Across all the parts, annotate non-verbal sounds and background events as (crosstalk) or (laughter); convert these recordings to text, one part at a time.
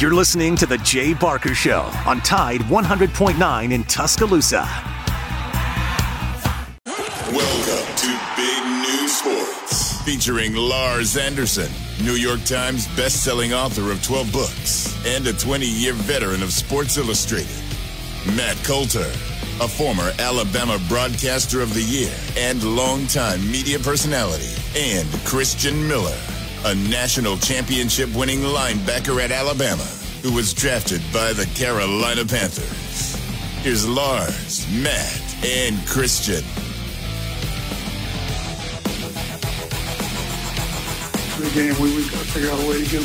You're listening to The Jay Barker Show on Tide 100.9 in Tuscaloosa. Welcome to Big Noon Sports, featuring Lars Anderson, New York Times best-selling author of 12 books and a 20-year veteran of Sports Illustrated. Matt Coulter, a former Alabama Broadcaster of the Year and longtime media personality, and Christian Miller, a national championship winning linebacker at Alabama who was drafted by the Carolina Panthers. Here's Lars, Matt, and Christian. Game, we, we've got to figure out a way to get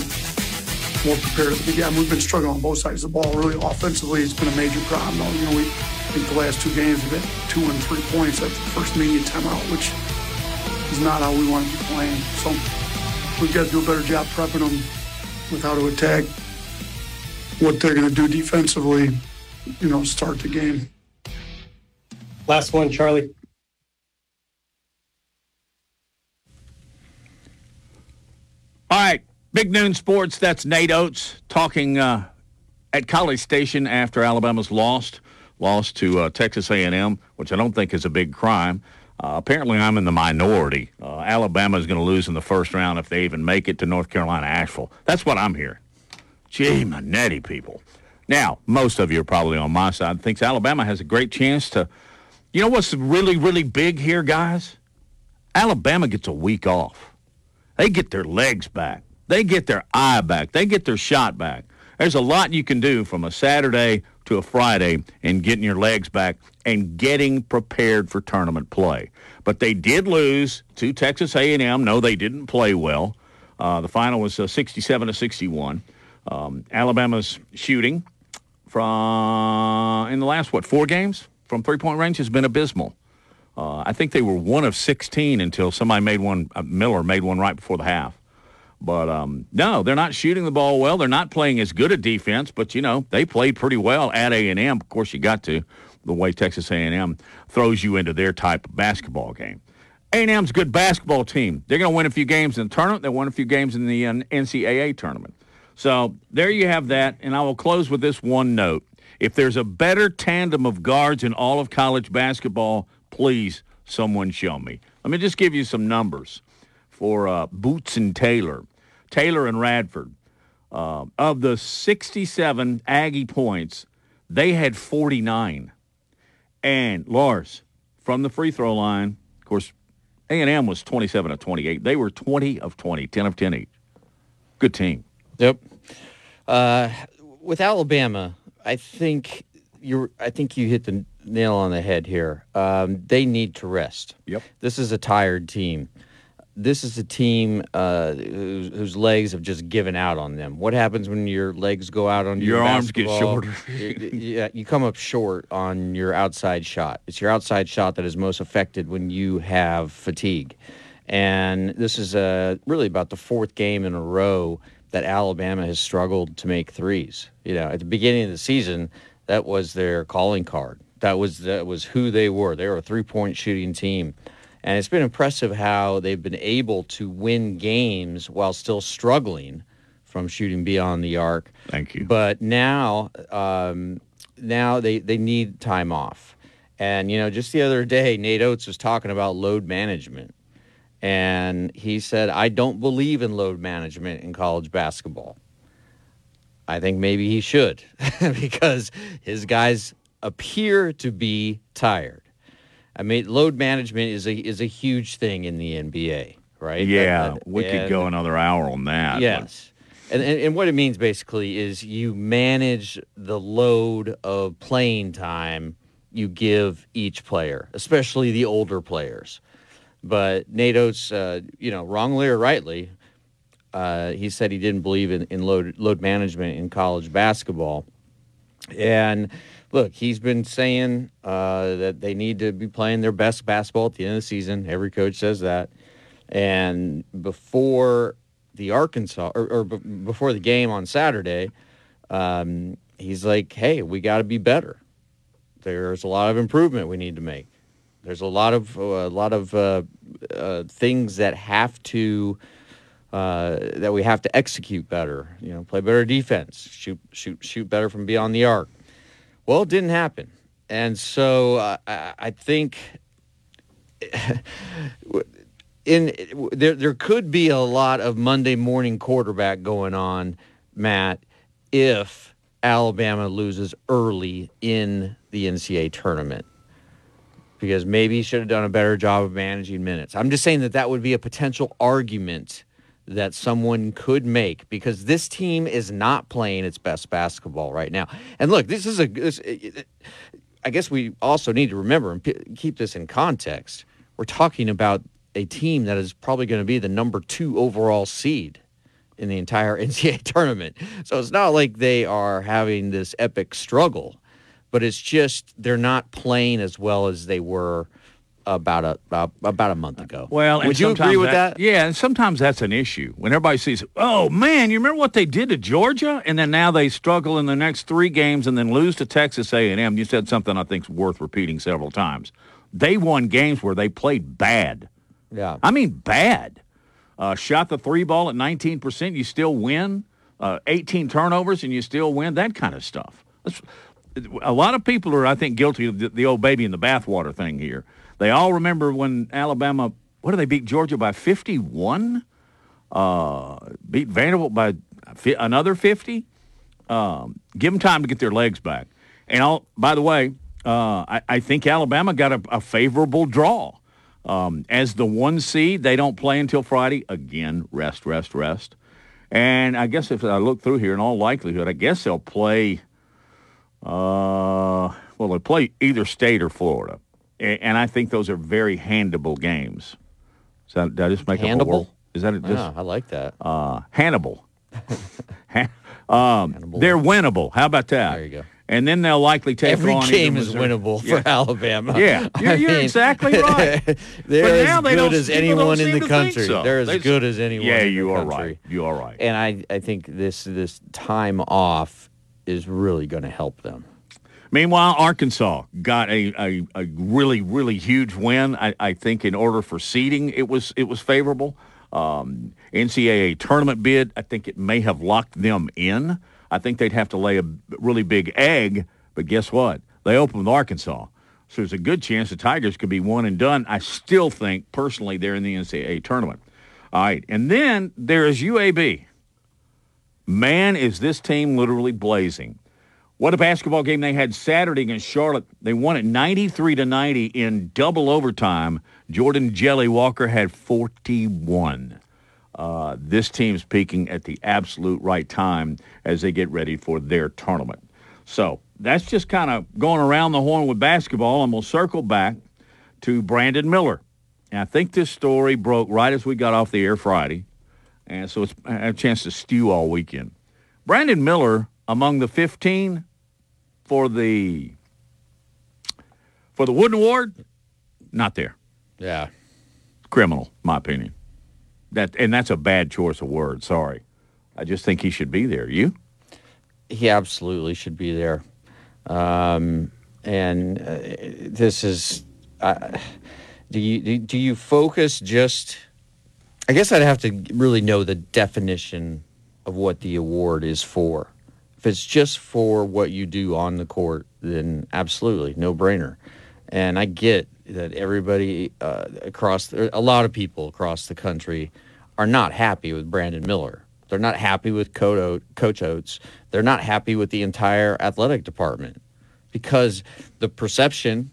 more prepared at the beginning. We've been struggling on both sides of the ball. Really, offensively, it's been a major problem. You know, we I think the last two games we've had two and three points at the first media timeout, which is not how we want to be playing. So we've got to do a better job prepping them with how to attack, what they're going to do defensively, you know, start the game. Last one, Charlie. All right, Big Noon Sports. That's Nate Oats talking uh, at College Station after Alabama's lost, lost to uh, Texas A&M, which I don't think is a big crime. Uh, apparently, I'm in the minority. Uh, Alabama is going to lose in the first round if they even make it to North Carolina Asheville. That's what I'm hearing. Gee, Manetti, people. Now, most of you are probably on my side. Thinks Alabama has a great chance to. You know what's really, really big here, guys? Alabama gets a week off. They get their legs back. They get their eye back. They get their shot back. There's a lot you can do from a Saturday to a Friday and getting your legs back and getting prepared for tournament play. But they did lose to Texas A&M. No, they didn't play well. Uh, the final was uh, 67 to 61. Um, Alabama's shooting from in the last what four games from three point range has been abysmal. Uh, I think they were one of 16 until somebody made one. Uh, Miller made one right before the half. But um, no, they're not shooting the ball well. They're not playing as good a defense. But you know they played pretty well at A and M. Of course, you got to the way Texas A and M throws you into their type of basketball game. A&M's a good basketball team. They're going to win a few games in the tournament. They won a few games in the uh, NCAA tournament. So there you have that. And I will close with this one note. If there's a better tandem of guards in all of college basketball, please, someone show me. Let me just give you some numbers for uh, Boots and Taylor. Taylor and Radford. Uh, of the 67 Aggie points, they had 49. And Lars, from the free throw line, of course, A&M was 27 of 28. They were 20 of 20, 10 of 10 each. Good team. Yep. Uh, with Alabama, I think you're. I think you hit the nail on the head here. Um, they need to rest. Yep. This is a tired team. This is a team uh, whose, whose legs have just given out on them. What happens when your legs go out on Your your arms get shorter. (laughs) Yeah, you come up short on your outside shot. It's your outside shot that is most affected when you have fatigue. And this is uh, really about the fourth game in a row that Alabama has struggled to make threes. You know, at the beginning of the season, that was their calling card. That was that was who they were. They were a three-point shooting team. And it's been impressive how they've been able to win games while still struggling from shooting beyond the arc. Thank you. But now, um, now they, they need time off. And, you know, just the other day, Nate Oats was talking about load management. And he said, I don't believe in load management in college basketball. I think maybe he should (laughs) because his guys appear to be tired. I mean, load management is a is a huge thing in the NBA, right? Yeah, That- we could go another hour on that. Yes. And, and, and what it means basically is you manage the load of playing time you give each player, especially the older players. But Nate Oats, uh, you know, wrongly or rightly, uh, he said he didn't believe in, in load, load management in college basketball. And look, he's been saying uh, that they need to be playing their best basketball at the end of the season. Every coach says that. And before the Arkansas, or, or b- before the game on Saturday, um, he's like, "Hey, we got to be better. There's a lot of improvement we need to make. There's a lot of a lot of uh, uh, things that have to uh, that we have to execute better. You know, play better defense, shoot shoot shoot better from beyond the arc. Well, it didn't happen, and so uh, I, I think (laughs) in there there could be a lot of Monday morning quarterback going on, Matt, if Alabama loses early in the NCAA tournament. Because maybe he should have done a better job of managing minutes. I'm just saying that that would be a potential argument that someone could make because this team is not playing its best basketball right now. And look, this is a. This, I guess we also need to remember and p- keep this in context. We're talking about a team that is probably going to be the number two overall seed in the entire (laughs) NCAA tournament. So it's not like they are having this epic struggle, but it's just they're not playing as well as they were about a about, about a month ago. Well, would you agree with that, Yeah, and sometimes that's an issue when everybody sees, oh man, you remember what they did to Georgia, and then now they struggle in the next three games and then lose to Texas A&M. You said something I think's worth repeating several times. They won games where they played bad. Yeah, I mean bad. Uh, shot the three ball at 19%, you still win. Uh, 18 turnovers and you still win. That kind of stuff. That's, a lot of people are, I think, guilty of the, the old baby in the bathwater thing here. They all remember when Alabama, what did they beat Georgia by 51? Uh, beat Vanderbilt by fi- another 50? Um, give them time to get their legs back. And by the way, uh, I, I think Alabama got a, a favorable draw. Um, as the one seed, they don't play until Friday. Again, rest, rest, rest. And I guess if I look through here, in all likelihood, I guess they'll play. Uh, well, they play either state or Florida, and I think those are very handable games. That, did I just make up a Handable? word? Is that it? Just yeah, I like that. uh, Hannibal? (laughs) Ha- um, Hannibal. they're winnable. How about that? There you go. And then they'll likely take Every on game is winnable for Alabama. Yeah, (laughs) you're, you're mean, exactly (laughs) right. They're as good as anyone in the country. so. They're as They- good as anyone. Yeah, in the you are country. right. You are right. And I, I think this this time off is really going to help them. Meanwhile, Arkansas got a, a, a really really huge win. I, I think in order for seeding, it was it was favorable. Um, NCAA tournament bid, I think it may have locked them in. I think they'd have to lay a really big egg, but guess what? They opened with Arkansas. So there's a good chance the Tigers could be one and done. I still think, personally, they're in the NCAA tournament. All right. And then there is UAB. Man, is this team literally blazing. What a basketball game they had Saturday against Charlotte. They won it 93 to 90 in double overtime. Jordan Jelly Walker had 41. Uh, this team's peaking at the absolute right time as they get ready for their tournament. So that's just kind of going around the horn with basketball, and we'll circle back to Brandon Miller. And I think this story broke right as we got off the air Friday, and so it's I had a chance to stew all weekend. Brandon Miller among the 15 for the for the Wooden Award, not there. Yeah. Criminal, my opinion. That and that's a bad choice of words. Sorry, I just think he should be there. You? he absolutely should be there. Um, and uh, this is, uh, do you do you focus just? I guess I'd have to really know the definition of what the award is for. If it's just for what you do on the court, then absolutely no brainer. And I get that everybody uh, across, a lot of people across the country are not happy with Brandon Miller. They're not happy with Coach Coach Oats. They're not happy with the entire athletic department because the perception,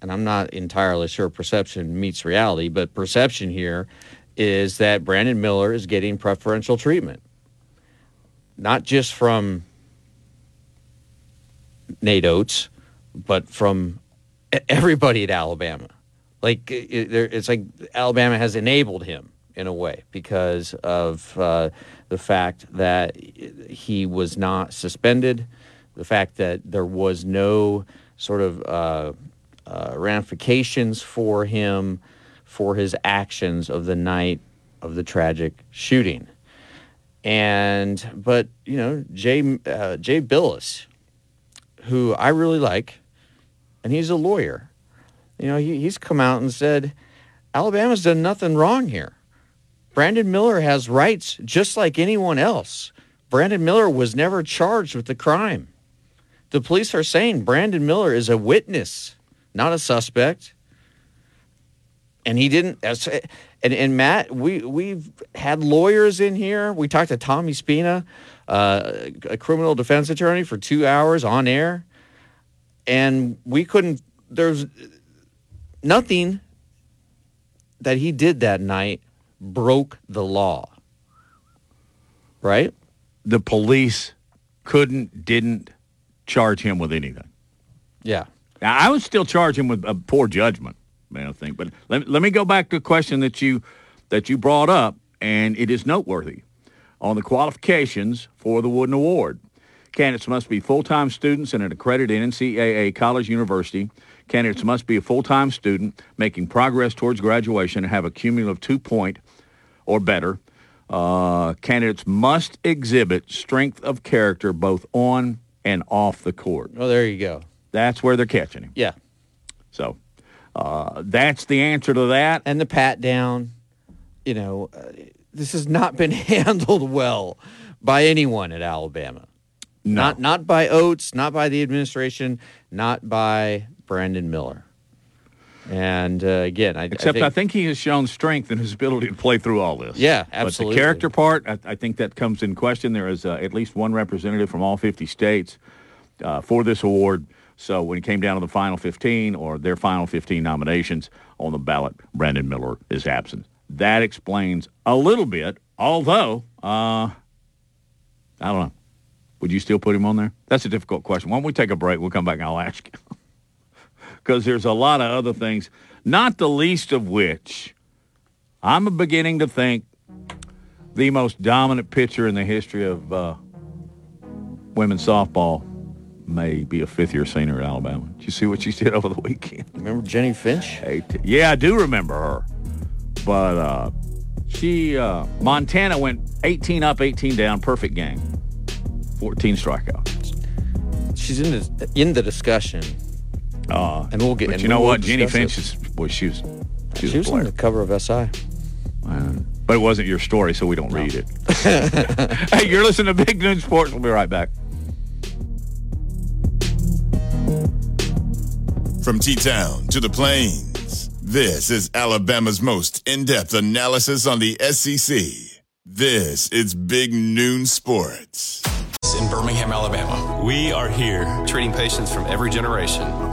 and I'm not entirely sure perception meets reality, but perception here is that Brandon Miller is getting preferential treatment, not just from Nate Oats, but from everybody at Alabama. Like it, it's like Alabama has enabled him in a way because of uh, the fact that he was not suspended, the fact that there was no sort of uh, uh, ramifications for him for his actions of the night of the tragic shooting. And but you know Jay uh, Jay Bilas, who I really like, and he's a lawyer. You know, he, he's come out and said Alabama's done nothing wrong here. Brandon Miller has rights just like anyone else. Brandon Miller was never charged with the crime. The police are saying Brandon Miller is a witness, not a suspect. And he didn't. And, and Matt, we we've had lawyers in here. We talked to Tommy Spina, uh, a criminal defense attorney, for two hours on air, and we couldn't. There's nothing that he did that night broke the law. Right? The police couldn't, didn't charge him with anything. Yeah. Now, I would still charge him with a poor judgment, man, I think. But let, let me go back to a question that you that you brought up, and it is noteworthy. On the qualifications for the Wooden Award, candidates must be full-time students in an accredited NCAA college university. Candidates must be a full-time student making progress towards graduation and have a cumulative two-point or better. Uh, candidates must exhibit strength of character both on and off the court. Oh, there you go. That's where they're catching him. Yeah. So uh, that's the answer to that. And the pat down, you know, uh, this has not been (laughs) handled well by anyone at Alabama. No. Not not by Oats, not by the administration, not by Brandon Miller. And uh, again, I, Except I think, I think, he has shown strength in his ability to play through all this. Yeah, absolutely. But the character part, I, I think that comes in question. There is uh, at least one representative from all 50 states uh, for this award. So when it came down to the final 15 or their final 15 nominations on the ballot, Brandon Miller is absent. That explains a little bit, although, uh, I don't know. Would you still put him on there? That's a difficult question. Why don't we take a break? We'll come back and I'll ask you. (laughs) Because there's a lot of other things, not the least of which I'm beginning to think the most dominant pitcher in the history of uh, women's softball may be a fifth-year senior at Alabama. Did you see what she did over the weekend? remember Jennie Finch? Eight- Yeah, I do remember her. But uh, she, uh, Montana went 18 up, 18 down, perfect game. 14 strikeouts. She's in the in the discussion, Uh, and we'll get. but and you know we will what? Jennie discuss Finch it. is, boy, she was, she was, She was on the cover of SI. Uh, but it wasn't your story, so we don't read it. (laughs) hey, you're listening to Big Noon Sports. We'll be right back. From T-Town to the Plains, this is Alabama's most in-depth analysis on the SEC. This is Big Noon Sports. in Birmingham, Alabama, We are here treating patients from every generation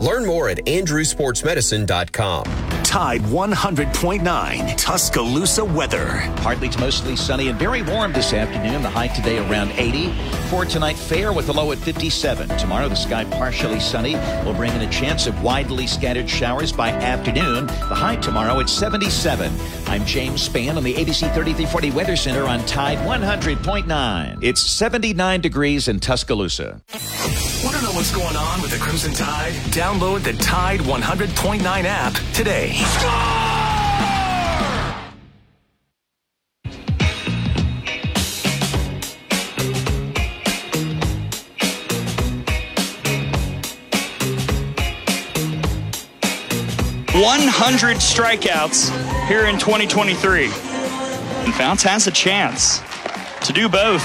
Learn more at andrewsportsmedicine.com. Tide 100.9 Tuscaloosa weather. Partly to mostly sunny and very warm this afternoon. The high today around 80. For tonight, fair with a low at 57. Tomorrow, the sky partially sunny We'll bring in a chance of widely scattered showers by afternoon. The high tomorrow at 77. I'm James Spann on the ABC 3340 Weather Center on Tide 100.9. It's 79 degrees in Tuscaloosa. Want to know what's going on with the Crimson Tide? Download the Tide 100.9 app today. One hundred strikeouts here in 2023. And Fouts has a chance to do both.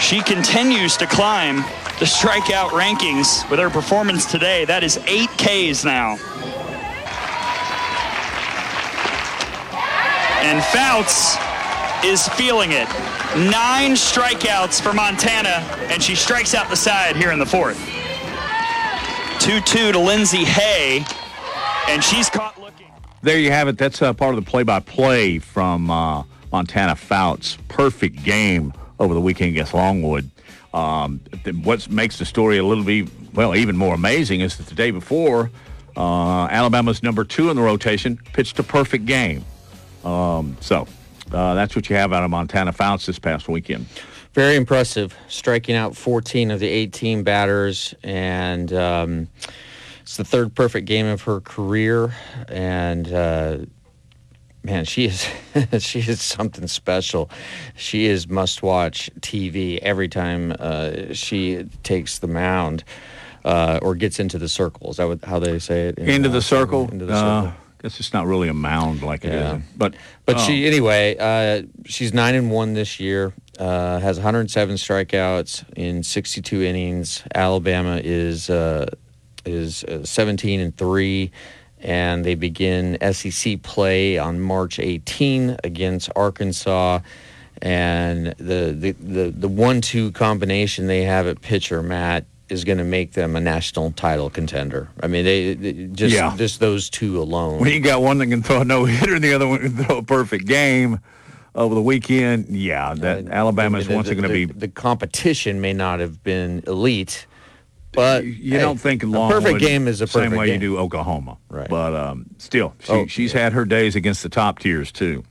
She continues to climb the strikeout rankings with her performance today. That is eight Ks now. And Fouts is feeling it. Nine strikeouts for Montana, and she strikes out the side here in the fourth. 2 2 to Lindsay Hay, and she's caught looking. There you have it. That's uh, part of the play-by-play from uh, Montana Fouts. Perfect game over the weekend against Longwood. Um, what makes the story a little bit, well, even more amazing is that the day before, uh, Alabama's number two in the rotation pitched a perfect game. Um, so uh, that's what you have out of Montana Fouts this past weekend. Very impressive, striking out 14 of the 18 batters, and um, it's the third perfect game of her career. And uh, man, she is (laughs) she is something special. She is must watch TV every time uh, she takes the mound uh, or gets into the circle. Is that what, how they say it? In, into the uh, circle. Into the Uh, circle. guess it's not really a mound like it Yeah. is. But But oh, she anyway. Uh, she's nine and one this year. Uh, has 107 strikeouts in 62 innings. Alabama is uh, is uh, 17 and three, and they begin SEC play on March 18 against Arkansas. And the the the, the one-two combination they have at pitcher, Matt, is going to make them a national title contender. I mean, they, they just Yeah. just those two alone. when you got one that can throw a no (laughs) hitter and the other one can throw a perfect game over the weekend, yeah, that uh, Alabama is once going to be. the competition may not have been elite, but You hey, don't think a Longwood perfect game is a perfect same way game. you do Oklahoma, Right. But um, still, she, Oh, she's had her days against the top tiers too.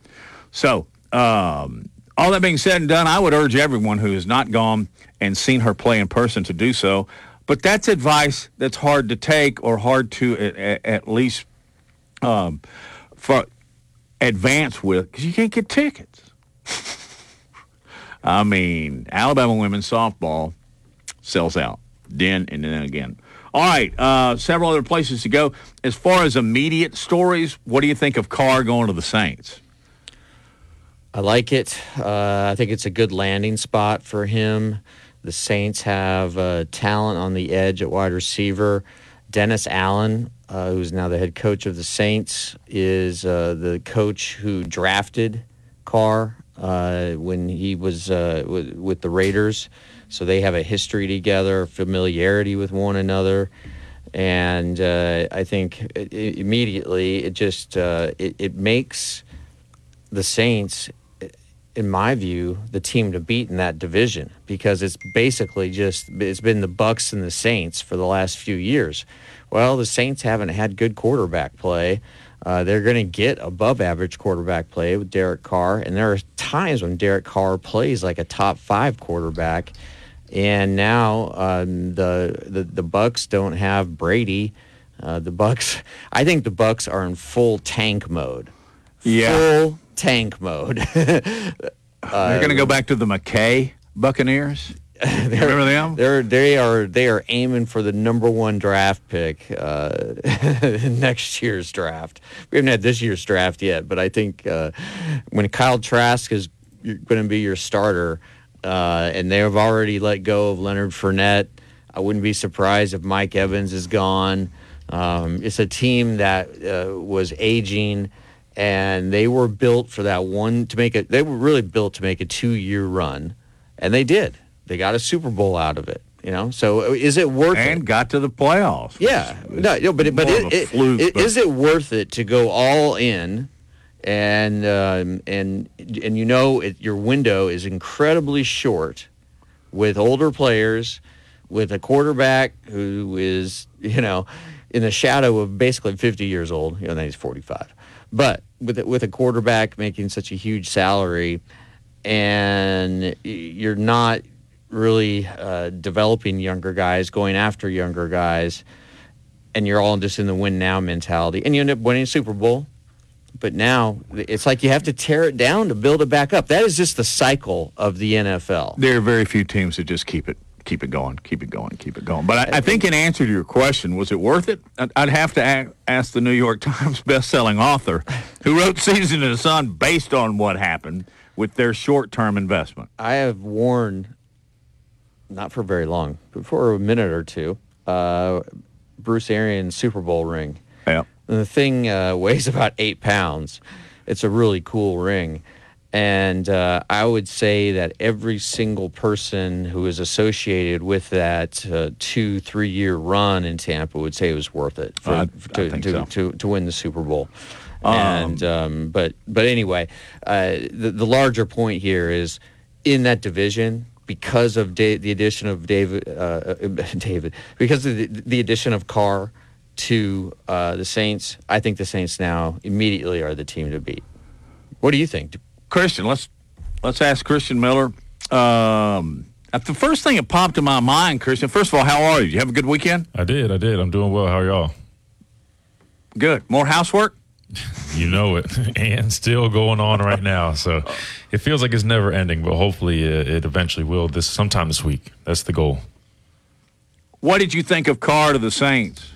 So, um, all that being said and done, I would urge everyone who has not gone and seen her play in person to do so. But that's advice that's hard to take or hard to at, at least um, for advance with because you can't get tickets. (laughs) I mean, Alabama women's softball sells out then and then again. All right, uh, several other places to go. As far as immediate stories, what do you think of Carr going to the Saints? I like it. Uh, I think it's a good landing spot for him. The Saints have uh, talent on the edge at wide receiver. Dennis Allen, uh, who's now the head coach of the Saints, is uh, the coach who drafted Carr uh, when he was uh, with, with the Raiders. So they have a history together, familiarity with one another. And uh, I think i- i- immediately it just uh, it, it makes the Saints, in my view, the team to beat in that division because it's basically just it's been the Bucks and the Saints for the last few years. Well, the Saints haven't had good quarterback play. Uh, they're going to get above average quarterback play with Derek Carr, and there are times when Derek Carr plays like a top five quarterback. And now um, the, the the Bucks don't have Brady. Uh, the Bucks, I think the Bucks are in full tank mode Yeah, full tank mode. (laughs) They're going to go back to the McKay Buccaneers. (laughs) Remember them? They're they are they are aiming for the number one draft pick uh, (laughs) next year's draft. We haven't had this year's draft yet, but I think uh, when Kyle Trask is going to be your starter, uh, and they have already let go of Leonard Fournette, I wouldn't be surprised if Mike Evans is gone. Um, it's a team that uh, was aging, and they were built for that one to make it. They were really built to make a two-year run, and they did. They got a Super Bowl out of it. You know, so is it worth it? And got to the playoffs. Yeah, no, no, but but it, it- fluke, it- but- is it worth it to go all in, and um, and and you know it, your window is incredibly short, with older players, with a quarterback who is you know in the shadow of basically 50 years old. You know, he's 45, but with with a quarterback making such a huge salary, and you're not really uh, developing younger guys, going after younger guys, and you're all just in the win now mentality, and you end up winning Super Bowl. But now it's like you have to tear it down to build it back up. That is just the cycle of the NFL. There are very few teams that just keep it keep it going, keep it going, keep it going. But I, I think in answer to your question, was it worth it? I'd- I'd have to a- ask the New York (laughs) Times best-selling author who wrote Season in the Sun based on what happened with their short-term investment. I have worn, not for very long, but for a minute or two, uh, Bruce Arians Super Bowl ring. Yeah. The thing uh, (laughs) weighs about eight pounds. It's a really cool ring. And uh, I would say that every single person who is associated with that uh, two, three year run in Tampa would say it was worth it for, I to, to, so. to, to win the Super Bowl. Um, and um, but but anyway, uh, the the larger point here is in that division because of da- the addition of David uh, (laughs) David because of the, the addition of Carr to uh, the Saints. I think the Saints now immediately are the team to beat. What do you think? Christian, let's let's ask Christian Miller. Um, uh, the first thing that popped in my mind, Christian. First of all, how are you? Did you have a good weekend? I did. I did. I'm doing well. How are y'all? Good. More housework. (laughs) You know it, (laughs) and still going on right now. So it feels like it's never ending, but hopefully it, it eventually will. This sometime this week. That's the goal. What did you think of Carr to the Saints?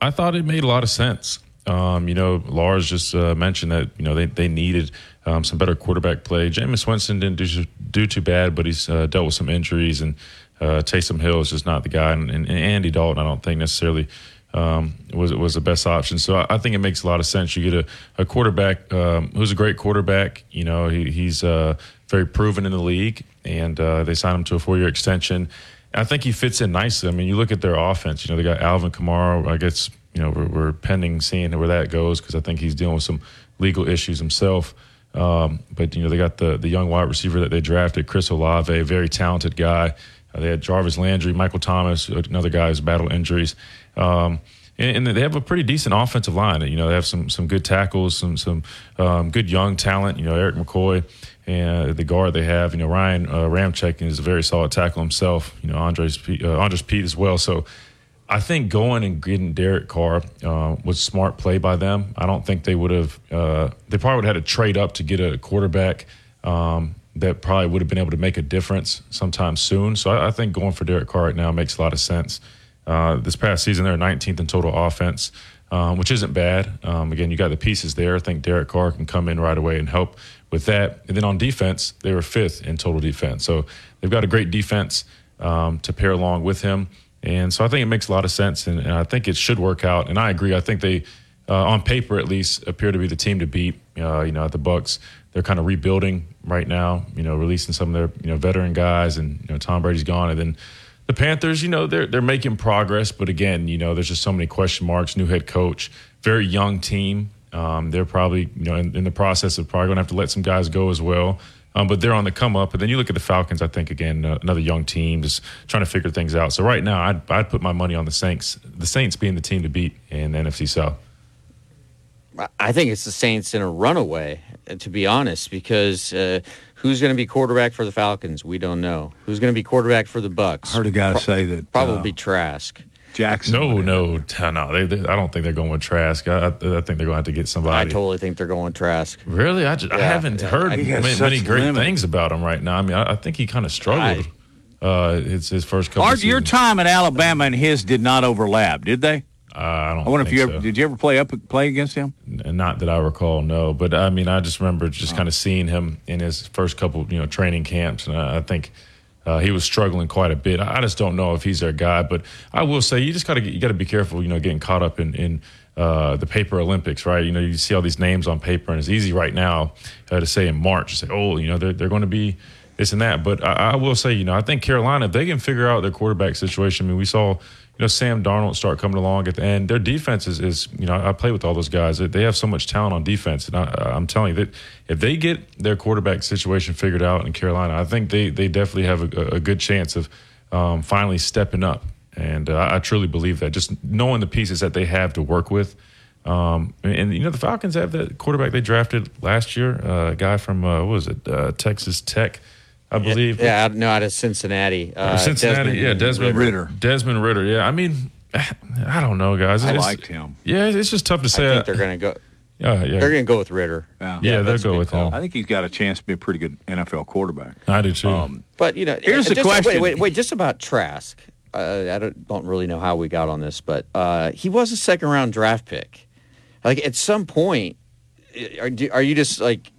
I thought it made a lot of sense. Um, you know, Lars just uh, mentioned that you know they they needed um, some better quarterback play. Jameis Winston didn't do do too bad, but he's uh, dealt with some injuries, and uh, Taysom Hill is just not the guy, and, and Andy Dalton I don't think necessarily um, was was the best option. So I, I, think it makes a lot of sense. You get a, a quarterback um, who's a great quarterback. You know, he, he's uh, very proven in the league, and uh, they signed him to a four year extension. I think he fits in nicely. I mean, you look at their offense. You know, they got Alvin Kamara. I guess you know we're, we're pending seeing where that goes because I think he's dealing with some legal issues himself. Um, but you know, they got the the young wide receiver that they drafted, Chris Olave, a very talented guy. Uh, they had Jarvis Landry, Michael Thomas, another guy who's battled injuries. Um, and, and, they have a pretty decent offensive line. You know, they have some some good tackles, some some um, good young talent. You know, Erik McCoy and the guard they have. You know, Ryan uh, Ramczyk is a very solid tackle himself. You know, Andres uh, Andrus Peat as well. So. I think going and getting Derek Carr uh, was smart play by them. I don't think they would have. Uh, they probably would have had to trade up to get a quarterback um, that probably would have been able to make a difference sometime soon. So I, I think going for Derek Carr right now makes a lot of sense. Uh, this past season, they're 19th in total offense, um, which isn't bad. Um, again, you got the pieces there. I think Derek Carr can come in right away and help with that. And then on defense, they were fifth in total defense. So they've got a great defense um, to pair along with him. And so I think it makes a lot of sense, and, and I think it should work out. And I agree. I think they, uh, on paper at least, appear to be the team to beat. Uh, you know, at the Bucks, they're kind of rebuilding right now. You know, releasing some of their you know veteran guys, and you know Tom Brady's gone, and then the Panthers, you know, they're they're making progress, but again, you know, there's just so many question marks. New head coach, very young team. Um, they're probably you know in, in, the process of probably going to have to let some guys go as well. Um, but they're on the come up. And then you look at the Falcons. I think again uh, another young team just trying to figure things out. So right now, I'd I'd put my money on the Saints. The Saints being the team to beat in the NFC South. I think it's the Saints in a runaway, to be honest, because uh, Who's going to be quarterback for the Falcons? We don't know. Who's going to be quarterback for the Bucks? I heard a guy Pro- say that probably uh, Trask. Jackson. No, no, no. They, they, I don't think they're going with Trask. I, I, think they're going to have to get somebody. I totally think they're going with Trask. Really? I, just, yeah, I haven't yeah. heard many, many great limit. things about him right now. I mean, I, I think he kind of struggled. uh, his, his first couple. Art, your time at Alabama and his did not overlap, did they? Uh, I don't. I wonder if you so. ever did you ever play up play against him? Not that I recall, no. But I mean, I just remember just oh. kind of seeing him in his first couple, you know, training camps, and I, I think uh, he was struggling quite a bit. I just don't know if he's their guy, but I will say you just got to you got to be careful, you know, getting caught up in in uh, the paper Olympics, right? You know, you see all these names on paper, and it's easy right now uh, to say in March, say, oh, you know, they're they're going to be this and that. But I, I, will say, you know, I think Carolina, if they can figure out their quarterback situation, I mean, we saw know, Sam Darnold start coming along at the end. Their defense is, is you know, I play with all those guys. They have so much talent on defense, and I, am telling you that if they get their quarterback situation figured out in Carolina, I think they they definitely have a, a good chance of um, finally stepping up. And uh, I truly believe that. Just knowing the pieces that they have to work with. Um, and, and, you know the Falcons have that quarterback they drafted last year, uh, a guy from uh, what was it, uh, Texas Tech. I believe. Yeah, yeah no, out of Cincinnati. Uh, Cincinnati, Desmond yeah, Desmond Ridder. Desmond Ridder, yeah. I mean, (sighs) I don't know, guys. I liked him. Yeah, it's just tough to say. I think they're going to go. (laughs) Yeah, yeah. They're going to go with Ridder. Yeah, yeah they'll go with call. him. I think he's got a chance to be a pretty good NFL quarterback. I do too. Um, but you know, here's the question. Wait, wait, wait. Just about Trask. Uh, I don't, don't, really know how we got on this, but uh, he was a second round draft pick. Like at some point, are, are you just like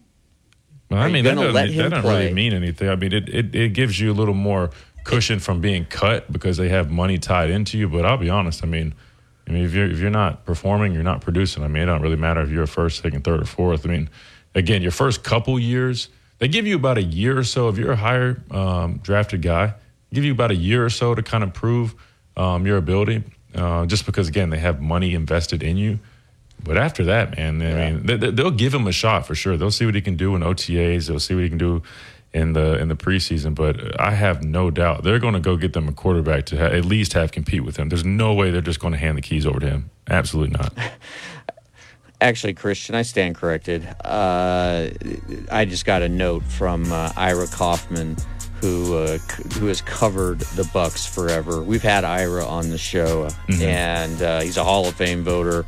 well, I mean, that doesn't, that doesn't really mean anything. I mean, it, it, it gives you a little more cushion from being cut because they have money tied into you. But I'll be honest, I mean, I mean, if you're if you're not performing, you're not producing. I mean, it don't really matter if you're a first, second, third, or fourth. I mean, again, your first couple years, they give you about a year or so. If you're a higher um, drafted guy, give you about a year or so to kind of prove um, your ability. Uh, just because, again, they have money invested in you. But after that, man, I yeah. mean, they, will give him a shot for sure. They'll see what he can do in OTAs. They'll see what he can do in the in the preseason. But I have no doubt they're going to go get them a quarterback to ha- at least have compete with him. There's no way they're just going to hand the keys over to him. Absolutely not. (laughs) Actually, Christian, I stand corrected. Uh, I just got a note from uh, Ira Kaufman, who uh, c- who has covered the Bucks forever. We've had Ira on the show, and uh, he's a Hall of Fame voter.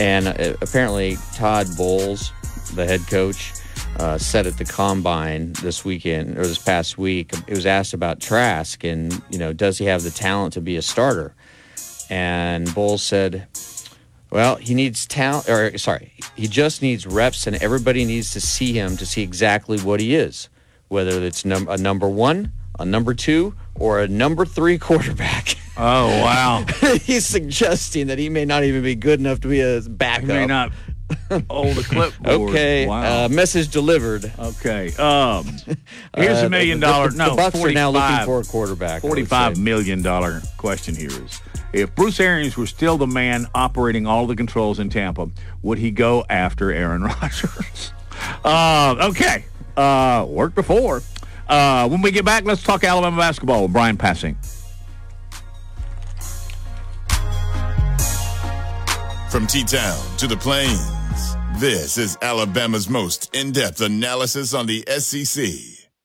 And uh, apparently, Todd Bowles, the head coach, uh, said at the combine this weekend or this past week, it was asked about Trask and you know, does he have the talent to be a starter? And Bowles said, well, he needs talent, or sorry, he just needs reps, and everybody needs to see him to see exactly what he is, whether it's num- a number one, a number two, or a number three (laughs) quarterback. Oh wow! (laughs) He's suggesting that he may not even be good enough to be a backup. He may not hold a clipboard. (laughs) Okay, Wow. uh, message delivered. Okay. Um, (laughs) here's Uh, a million dollar. the- no, the Bucks are now looking for a quarterback. Forty-five million dollar question here is: If Bruce Arians were still the man operating all the controls in Tampa, would he go after Aaron Rodgers? uh, okay. Uh, worked before. Uh, when we get back, let's talk Alabama basketball. with Brian Passing. From T Town to the Plains, this is Alabama's most in depth analysis on the SEC.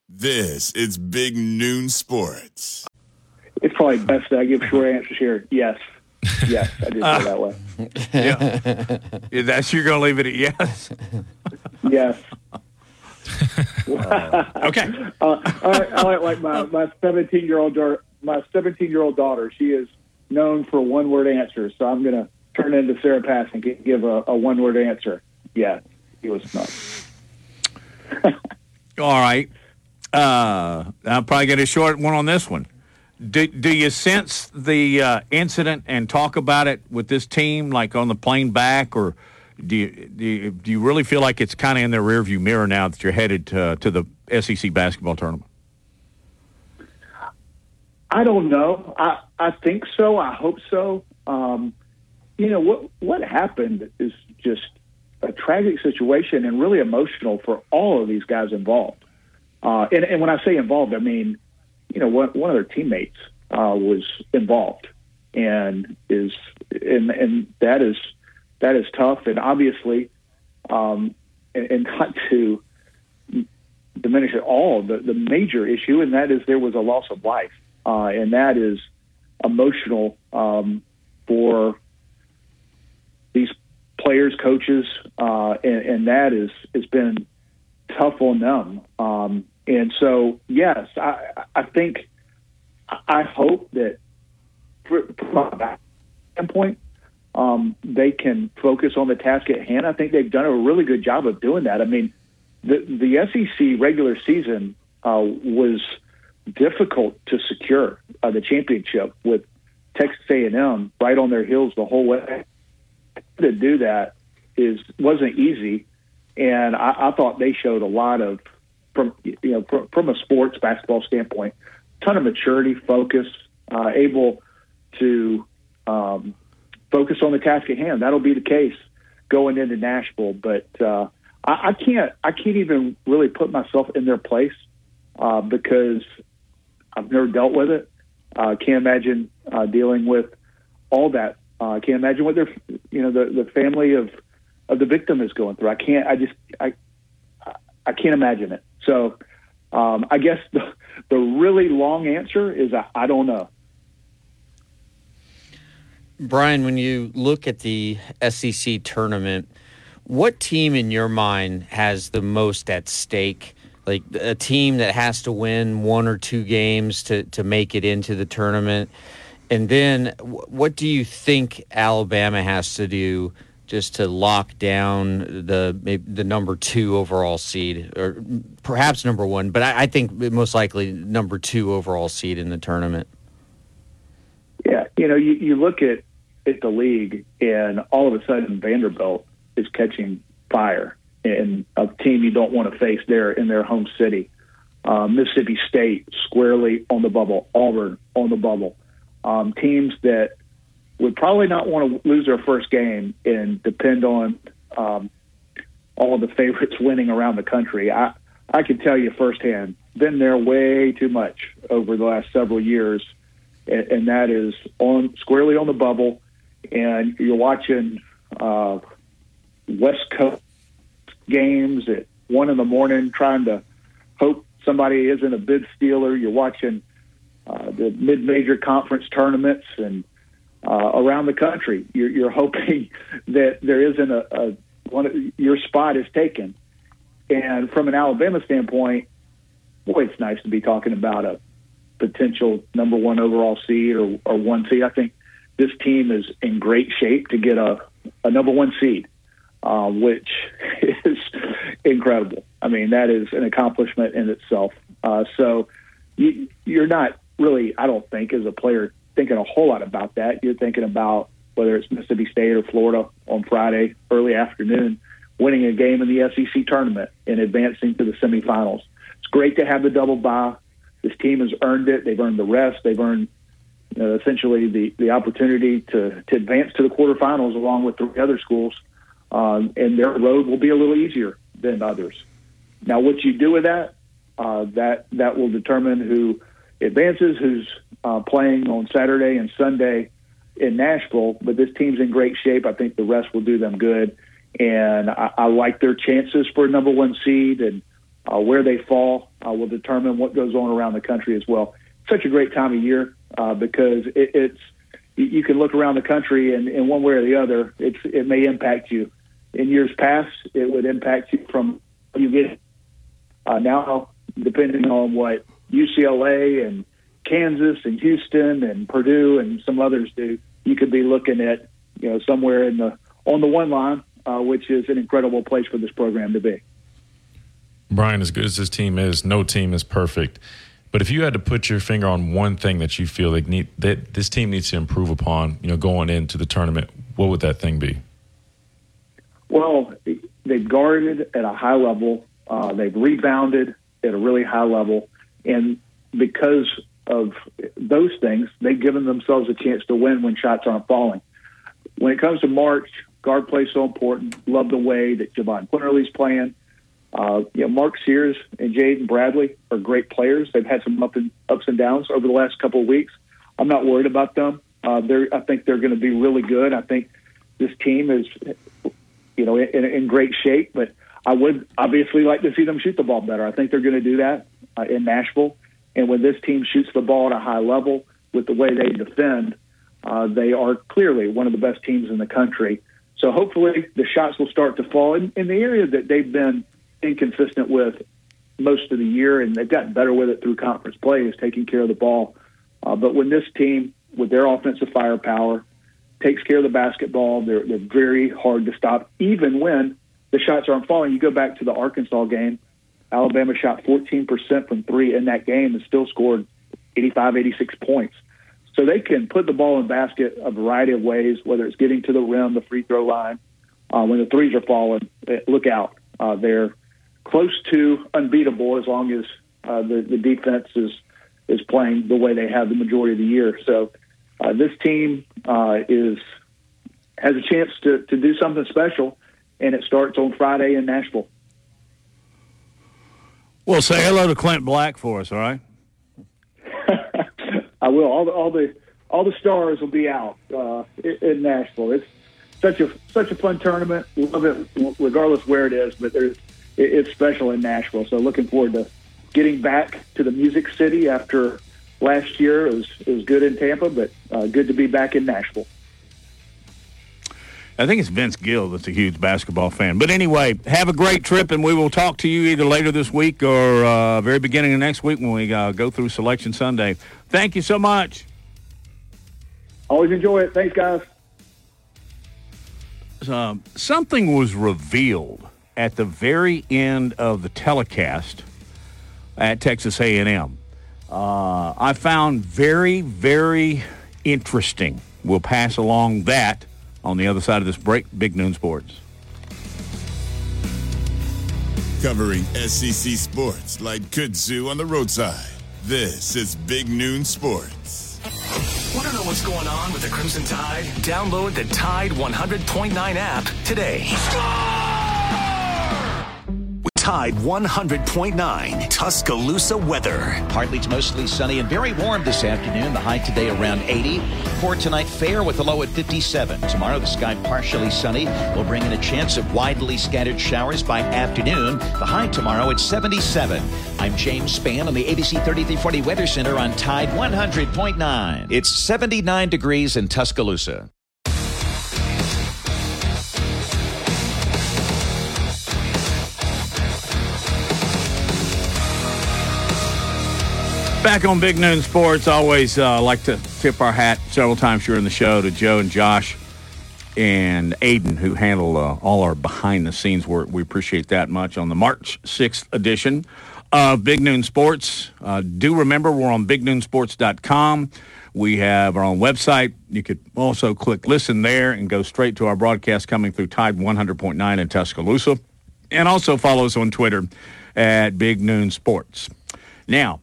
This is Big Noon Sports. It's probably best that I give short answers here. Yes. Yes, I did say that way. Yeah. (laughs) yeah that's you're going to leave it at yes. Yes. okay. (laughs) Uh, I, I like, like my my 17 year old daughter. My 17 year old daughter. She is known for one word answers. So I'm going to turn into Sarah Pass and give a, a one word answer. Yeah, he was not. (laughs) All right. Uh, I'll probably get a short one on this one. Do, do you sense the uh, incident and talk about it with this team, like on the plane back, or do you, do you, do you really feel like it's kind of in the rearview mirror now that you're headed to, to the SEC basketball tournament? I don't know. I I think so. I hope so. Um, you know what what happened is just a tragic situation and really emotional for all of these guys involved. Uh, and, and when I say involved, I mean you know one one of their teammates uh, was involved and is and and that is that is tough and obviously um, and, and (laughs) not to diminish at all the the major issue and that is there was a loss of life uh, and that is emotional um, for these players, coaches, uh, and, and that is has been tough on them. Um, and so, yes, I, I think I hope that from back standpoint, um, they can focus on the task at hand. I think they've done a really good job of doing that. I mean, the the SEC regular season uh, was difficult to secure uh, the championship with Texas A&M right on their heels the whole way. To do that is wasn't easy, and I, I thought they showed a lot of from you know from, from a sports basketball standpoint, ton of maturity, focus, uh, able to um, focus on the task at hand. That'll be the case going into Nashville, but uh, I, I can't I can't even really put myself in their place uh, because I've never dealt with it. Uh, can't imagine uh, dealing with all that. Uh, I can't imagine what their, you know, the, the family of of the victim is going through. I can't. I just I I can't imagine it. So um, I guess the the really long answer is I, I don't know. Brian, when you look at the SEC tournament, what team in your mind has the most at stake? Like a team that has to win one or two games to, to make it into the tournament? And then what do you think Alabama has to do just to lock down the the number two overall seed, or perhaps number one, but I, I think most likely number two overall seed in the tournament? Yeah, you know, you, you look at at the league, and all of a sudden Vanderbilt is catching fire, and a team you don't want to face there in their home city. Uh, Mississippi State squarely on the bubble, Auburn on the bubble. Um, teams that would probably not want to lose their first game and depend on um, all of the favorites (laughs) winning around the country. I I can tell you firsthand, been there way too much over the last several years, and, and that is on squarely on the bubble, and you're watching uh, West Coast games at one in the morning, trying to hope somebody isn't a bid stealer. You're watching uh, the mid-major conference tournaments and uh, around the country. You're, you're hoping (laughs) that there isn't a, a one your spot is taken. And from an Alabama standpoint, boy, it's nice to be talking about a potential number one overall seed or, or one seed. I think this team is in great shape to get a, a number one seed, uh, which (laughs) is incredible. I mean, that is an accomplishment in itself. Uh, so you, you're not really, I don't think, as a player, thinking a whole lot about that. You're thinking about whether it's Mississippi State or Florida on Friday, early afternoon, winning a game in the SEC tournament and advancing to the semifinals. It's great to have the double bye. This team has earned it. They've earned the rest. They've earned essentially the, the opportunity to, to advance to the quarterfinals along with the other schools. Um, and their road will be a little easier than others. Now, what you do with that, uh, that that will determine who advances, who's uh, playing on Saturday and Sunday in Nashville. But this team's in great shape. I think the rest will do them good, and I, I like their chances for a number one seed. And uh, where they fall uh, will determine what goes on around the country as well. Such a great time of year uh, because it, it's you can look around the country and in one way or the other, it's it may impact you. In years past, it would impact you from you get uh, now, depending on what UCLA and Kansas and Houston and Purdue and some others do, you could be looking at you know somewhere in the on the one line, uh, which is an incredible place for this program to be. Brian, as good as this team is, no team is perfect. But if you had to put your finger on one thing that you feel like need, that this team needs to improve upon, you know, going into the tournament, what would that thing be? Well, they've guarded at a high level. Uh, they've rebounded at a really high level, and because of those things, they've given themselves a chance to win when shots aren't falling. When it comes to March, guard play so important. Love the way that Jahvon Quinerly's playing. Uh, you know, Mark Sears and Jaden Bradley are great players. They've had some up and, ups and downs over the last couple of weeks. I'm not worried about them. Uh, they're, I think they're going to be really good. I think this team is, you know, in, in great shape. But I would obviously like to see them shoot the ball better. I think they're going to do that uh, in Nashville. And when this team shoots the ball at a high level with the way they defend, uh, they are clearly one of the best teams in the country. So hopefully the shots will start to fall in, in the area that they've been inconsistent with most of the year, and they've gotten better with it through conference play, is taking care of the ball. Uh, but when this team, with their offensive firepower, takes care of the basketball, they're, they're very hard to stop, even when the shots aren't falling. You go back to the Arkansas game, Alabama shot 14% from three in that game and still scored 85, 86 points. So they can put the ball in basket a variety of ways, whether it's getting to the rim, the free throw line. Uh, when the threes are falling, eh, look out. Uh, they're close to unbeatable as long as uh, the, the defense is is playing the way they have the majority of the year. So uh, this team uh, is has a chance to, to do something special, and it starts on Friday in Nashville. Well, say hello to Clint Black for us, all right? (laughs) I will. All the all the all the stars will be out uh, in, Nashville. It's such a such a fun tournament. We love it, regardless where it is. But there's it's special in Nashville. So looking forward to getting back to the Music City after last year. It was it was good in Tampa, but uh, good to be back in Nashville. I think it's Vince Gill that's a huge basketball fan. But anyway, have a great trip, and we will talk to you either later this week or uh, very beginning of next week when we uh, go through Selection Sunday. Thank you so much. Always enjoy it. Thanks, guys. Um, something was revealed at the very end of the telecast at Texas A&M. Uh, I found very, very interesting. We'll pass along that on the other side of this break. Big Noon Sports. Covering SEC sports like kudzu on the roadside. This is Big Noon Sports. Want to know what's going on with the Crimson Tide? Download the Tide 100.9 app today. Tide 100.9 Tuscaloosa weather. Partly to mostly sunny and very warm this afternoon. The high today around 80. For tonight, fair with a low at 57. Tomorrow, the sky partially sunny We'll bring in a chance of widely scattered showers by afternoon. The high tomorrow at 77. I'm James Spann on the ABC 3340 Weather Center on Tide 100.9. It's 79 degrees in Tuscaloosa. Back on Big Noon Sports, always uh, like to tip our hat several times during the show to Joe and Josh and Aiden, who handle uh, all our behind the scenes work. We appreciate that much on the March 6th edition of Big Noon Sports. Uh, do remember we're on bignoonsports.com. We have our own website. You could also click listen there and go straight to our broadcast coming through Tide 100.9 in Tuscaloosa. And also follow us on Twitter at Big Noon Sports. Now,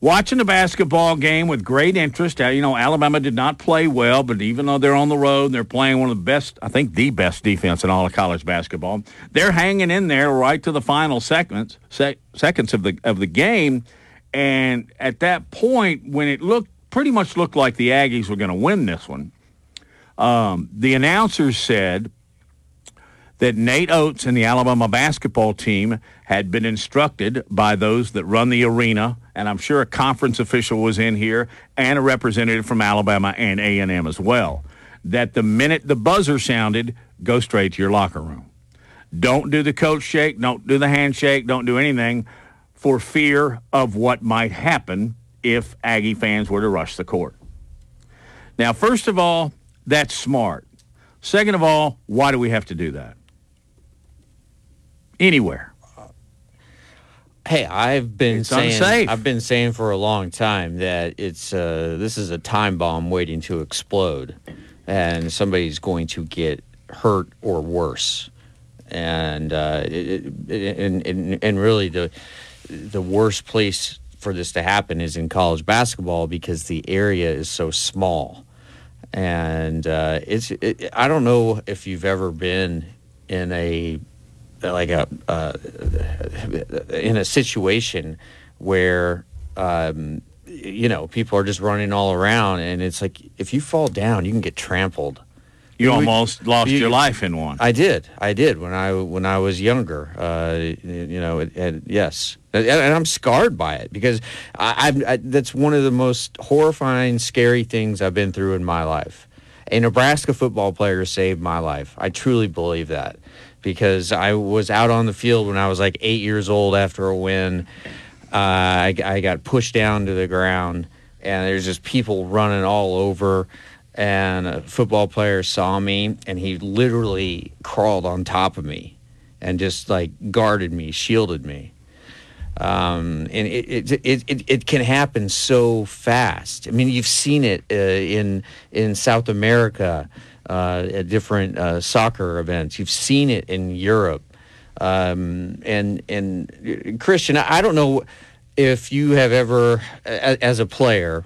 watching the basketball game with great interest. Uh, you know, Alabama did not play well, but even though they're on the road, they're playing one of the best, I think the best defense in all of college basketball. They're hanging in there right to the final seconds sec- seconds of the of the game, and at that point, when it looked pretty much looked like the Aggies were going to win this one, um, the announcers said that Nate Oats and the Alabama basketball team had been instructed by those that run the arena, and I'm sure a conference official was in here and a representative from Alabama and A&M as well, that the minute the buzzer sounded, go straight to your locker room. Don't do the coach shake, don't do the handshake, don't do anything for fear of what might happen if Aggie fans were to rush the court. Now, first of all, that's smart. Second of all, why do we have to do that? Anywhere. Hey, I've been It's saying unsafe. I've been saying for a long time that it's uh, this is a time bomb waiting to explode, and somebody's going to get hurt or worse, and uh, it, it, and, and and really the the worst place for this to happen is in college basketball because the area is so small, and uh, it's it, I don't know if you've ever been in a like a uh, in a situation where um, you know people are just running all around, and it's like if you fall down, you can get trampled. You almost lost you- your life in one. I did. I did when I when I was younger. Uh, you know, it, it, yes, and, and I'm scarred by it because I, I've, I, that's one of the most horrifying, scary things I've been through in my life. A Nebraska football player saved my life. I truly believe that because I was out on the field when I was like eight years old after a win. Uh, I, I got pushed down to the ground, and there's just people running all over. And a football player saw me, and he literally crawled on top of me, and just like guarded me, shielded me. Um, and it, it, it, it, can happen so fast. I mean, you've seen it uh, in in South America uh, at different uh, soccer events. You've seen it in Europe. Um, and and uh, Christian, I don't know if you have ever, as a player,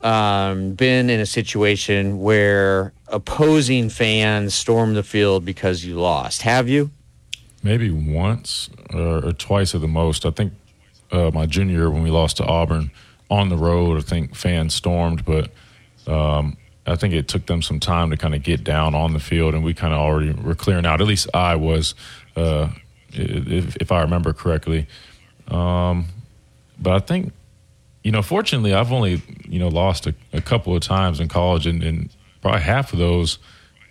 um, been in a situation where opposing fans stormed the field because you lost. Have you? Maybe once or, or twice at the most. I think uh, my junior year when we lost to Auburn on the road, I think fans stormed, but um, I think it took them some time to kind of get down on the field, and we kind of already were clearing out. At least I was, uh, if, if I remember correctly. Um, but I think, you know, fortunately, I've only you know lost a, a couple of times in college, and, and probably half of those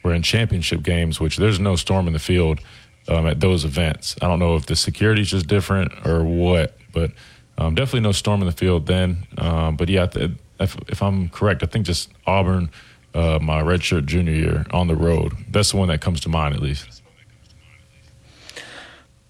were in championship games, which there's no storm in the field um, at those events. I don't know if the security's just different or what, but um, definitely no storm in the field then. Um, but yeah, th- if, if I'm correct, I think just Auburn, uh, my redshirt junior year on the road. That's the one that comes to mind, at least.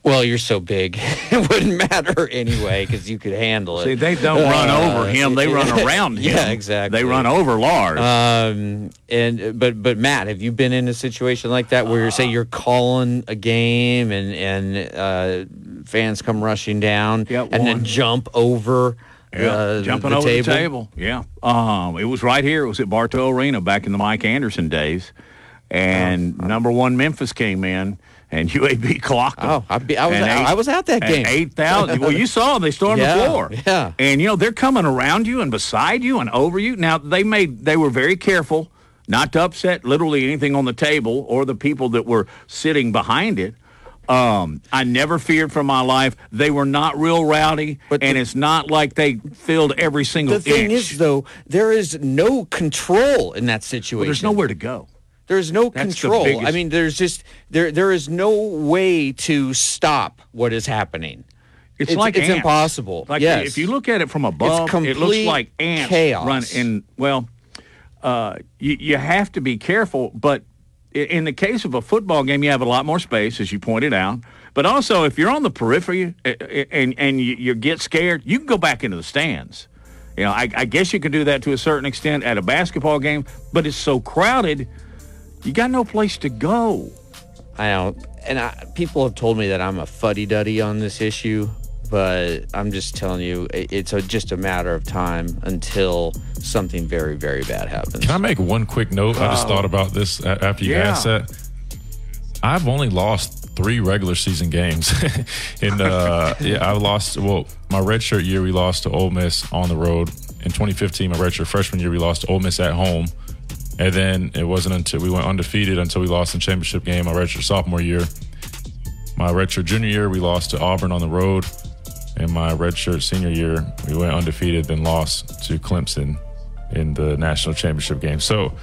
Well, you're so big, (laughs) it wouldn't matter anyway because you could handle it. See, they don't run Uh, over him; they run (laughs) around him. Yeah, exactly. They run over Lars. Um, and but but Matt, have you been in a situation like that where you're say you're calling a game and and uh, fans come rushing down and then jump over Yeah, uh, jumping the over table? the table. Yeah, um, it was right here. It was at Bartow Arena back in the Mike Anderson days, and Oh. number one Memphis came in, and (laughs) UAB clocked them. Oh, I, be, I was And I was at that game. Eight thousand. well, you saw them. They stormed (laughs) Yeah, the floor. yeah. And you know they're coming around you and beside you and over you. Now they made they were very careful not to upset literally anything on the table or the people that were sitting behind it. Um, I never feared for my life. They were not real rowdy, but and it's not like they filled every single The thing inch. is, though, there is no control in that situation. Well, there's nowhere to go. There's no That's the control. I mean, there's just there there is no way to stop what is happening. It's, like it's ants. impossible. Like yes. if you look at it from above, it looks like ants chaos. run in. Well, uh, you you have to be careful, but in the case of a football game, you have a lot more space, as you pointed out. But also, if you're on the periphery uh, uh, and and you, you get scared, you can go back into the stands. You know, I, I guess you can do that to a certain extent at a basketball game, but it's so crowded, you got no place to go. I know, and I, people have told me that I'm a fuddy duddy on this issue, but I'm just telling you, it's a, just a matter of time until something very, very bad happens. Can I make one quick note? I just Oh. thought about this after you Yeah. guys said. I've only lost three regular season games, (laughs) and uh, yeah, I lost. Well, my redshirt year we lost to Ole Miss on the road. In 2015, my redshirt freshman year we lost to Ole Miss at home, and then it wasn't until we went undefeated until we lost in championship game my redshirt sophomore year. My redshirt junior year we lost to Auburn on the road, and my redshirt senior year we went undefeated, then lost to Clemson in the national championship game. So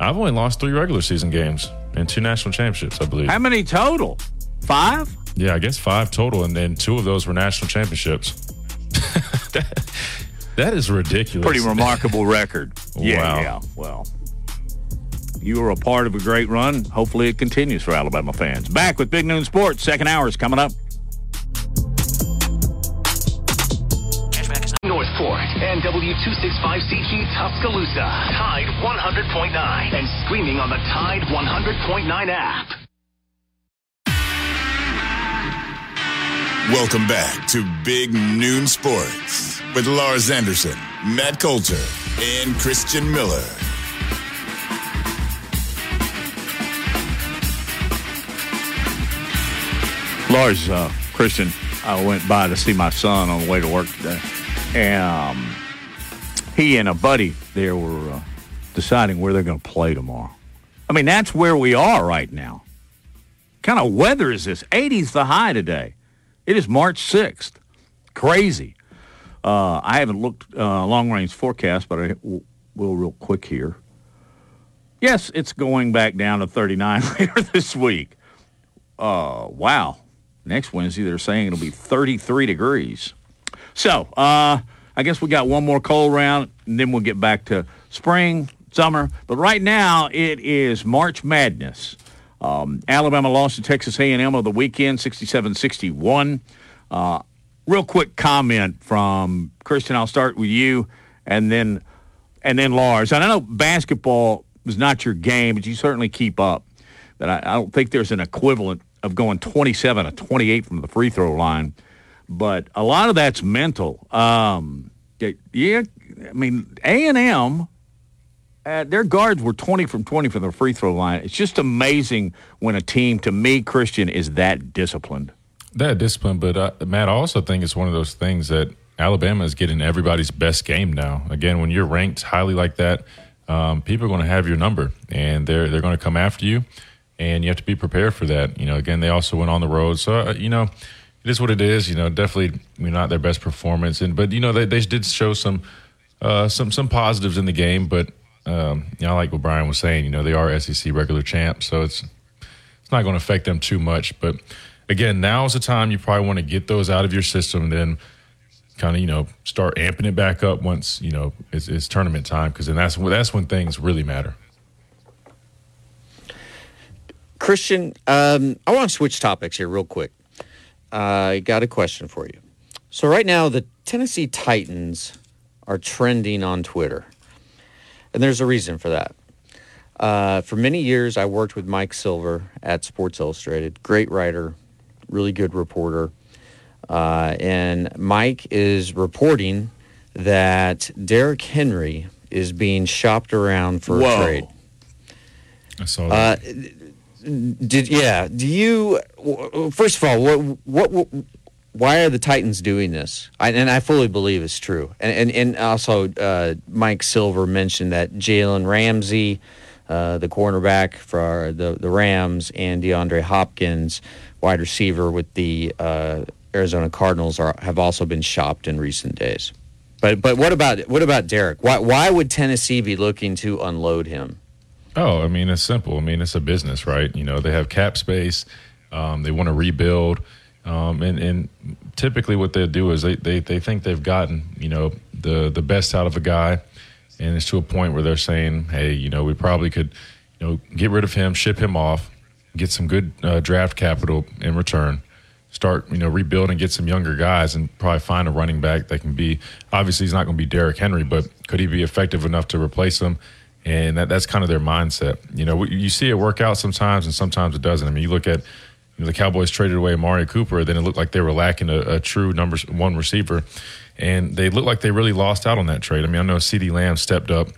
I've only lost three regular season games and two national championships, I believe. How many total? Five? Yeah, I guess five total, and then two of those were national championships. (laughs) that, that is ridiculous. Pretty remarkable record. (laughs) Yeah, Wow. yeah. Well, you were a part of a great run. Hopefully, it continues for Alabama fans. Back with Big Noon Sports. Second hour is coming up. W265CG Tuscaloosa. Tide 100.9 and streaming on the Tide 100.9 app. Welcome back to Big Noon Sports with Lars Anderson, Matt Coulter, and Christian Miller. Lars, uh, Christian, I went by to see my son on the way to work today. And um, he and a buddy there were uh, deciding where they're going to play tomorrow. I mean, that's where we are right now. kind of weather is this? 80's the high today. It is March 6th. Crazy. Uh, I haven't looked uh, long range forecast, but I will real quick here. Yes, it's going back down to 39 (laughs) later this week. Uh, wow. Next Wednesday, they're saying it'll be 33 degrees. So, uh, I guess we got one more cold round, and then we'll get back to spring, summer. But right now, it is March Madness. Um, Alabama lost to Texas A&M of the weekend, 67-61. Uh, real quick comment from Christian. I'll start with you, and then and then Lars. And I know basketball is not your game, but you certainly keep up. But I, I don't think there's an equivalent of going 27 to 28 from the free throw line. But a lot of that's mental. Um, yeah, I mean A and M. Uh, their guards were 20 from 20 from the free throw line. It's just amazing when a team, to me, Christian, is that disciplined. That disciplined, but uh, Matt, I also think it's one of those things that Alabama is getting everybody's best game now. Again, when you're ranked highly like that, um, people are going to have your number, and they're they're going to come after you, and you have to be prepared for that. You know, again, they also went on the road, so uh, you know, it is what it is. You know, definitely mean, not their best performance, and but you know they they did show some uh, some some positives in the game, but um, you know, like what Brian was saying, you know, they are SEC regular champs, so it's it's not going to affect them too much. But again, now is the time you probably want to get those out of your system, and then kind of you know start amping it back up once you know it's, it's tournament time, because then that's when that's when things really matter. Christian, um, I want to switch topics here real quick. I got a question for you. So right now, the Tennessee Titans are trending on Twitter, and there's a reason for that. Uh, for many years, I worked with Mike Silver at Sports Illustrated. Great writer, really good reporter. Uh, and Mike is reporting that Derrick Henry is being shopped around for Whoa. a trade. I saw Uh, that. Did yeah? Do you first of all what what, what why are the Titans doing this? I, and I fully believe it's true. And and, and also, uh, Mike Silver mentioned that Jalen Ramsey, uh, the cornerback for the the Rams, and DeAndre Hopkins, wide receiver with the uh, Arizona Cardinals, are have also been shopped in recent days. But but what about what about Derrick? Why why would Tennessee be looking to unload him? Oh, I mean it's simple. I mean it's a business, right? You know they have cap space. Um, they want to rebuild. Um, and, and typically what they do is they, they, they think they've gotten, you know, the, the best out of a guy. And it's to a point where they're saying, hey, you know, we probably could, you know, get rid of him, ship him off, get some good uh, draft capital in return, start, you know, rebuild and get some younger guys and probably find a running back that can be, obviously he's not going to be Derrick Henry, but could he be effective enough to replace him? And that, that's kind of their mindset. You know, you see it work out sometimes and sometimes it doesn't. I mean, you look at, you know, the Cowboys traded away Amari Cooper, then it looked like they were lacking a, a true number one receiver, and they looked like they really lost out on that trade. I mean, I know CeeDee Lamb stepped up,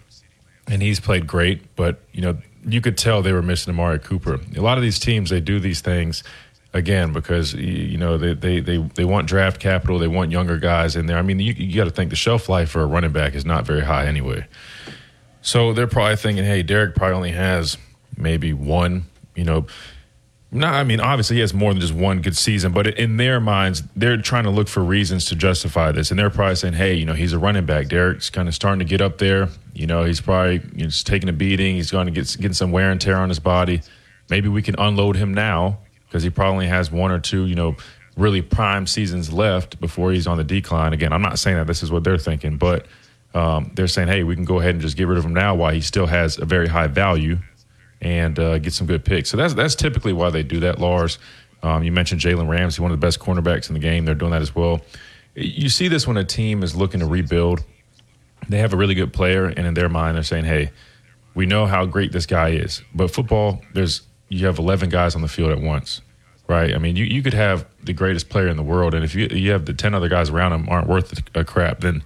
and he's played great, but you know, you could tell they were missing Amari Cooper. A lot of these teams they do these things again because you know they they they, they want draft capital, they want younger guys in there. I mean, you, you got to think the shelf life for a running back is not very high anyway. So they're probably thinking, hey, Derrick probably only has maybe one, you know no, I mean, obviously he has more than just one good season, but in their minds, they're trying to look for reasons to justify this, and they're probably saying, "Hey, you know, he's a running back. Derrick's kind of starting to get up there. You know, he's probably you know, just taking a beating. He's going to get getting some wear and tear on his body. Maybe we can unload him now because he probably has one or two, you know, really prime seasons left before he's on the decline. Again, I'm not saying that this is what they're thinking, but um, they're saying, hey, we can go ahead and just get rid of him now while he still has a very high value and uh, get some good picks. So that's that's typically why they do that, Lars. Um, you mentioned Jalen Ramsey, one of the best cornerbacks in the game. They're doing that as well. You see this when a team is looking to rebuild. They have a really good player, and in their mind, they're saying, "Hey, we know how great this guy is." But football, there's you have 11 guys on the field at once, right? I mean, you, you could have the greatest player in the world, and if you you have the 10 other guys around him aren't worth a crap, then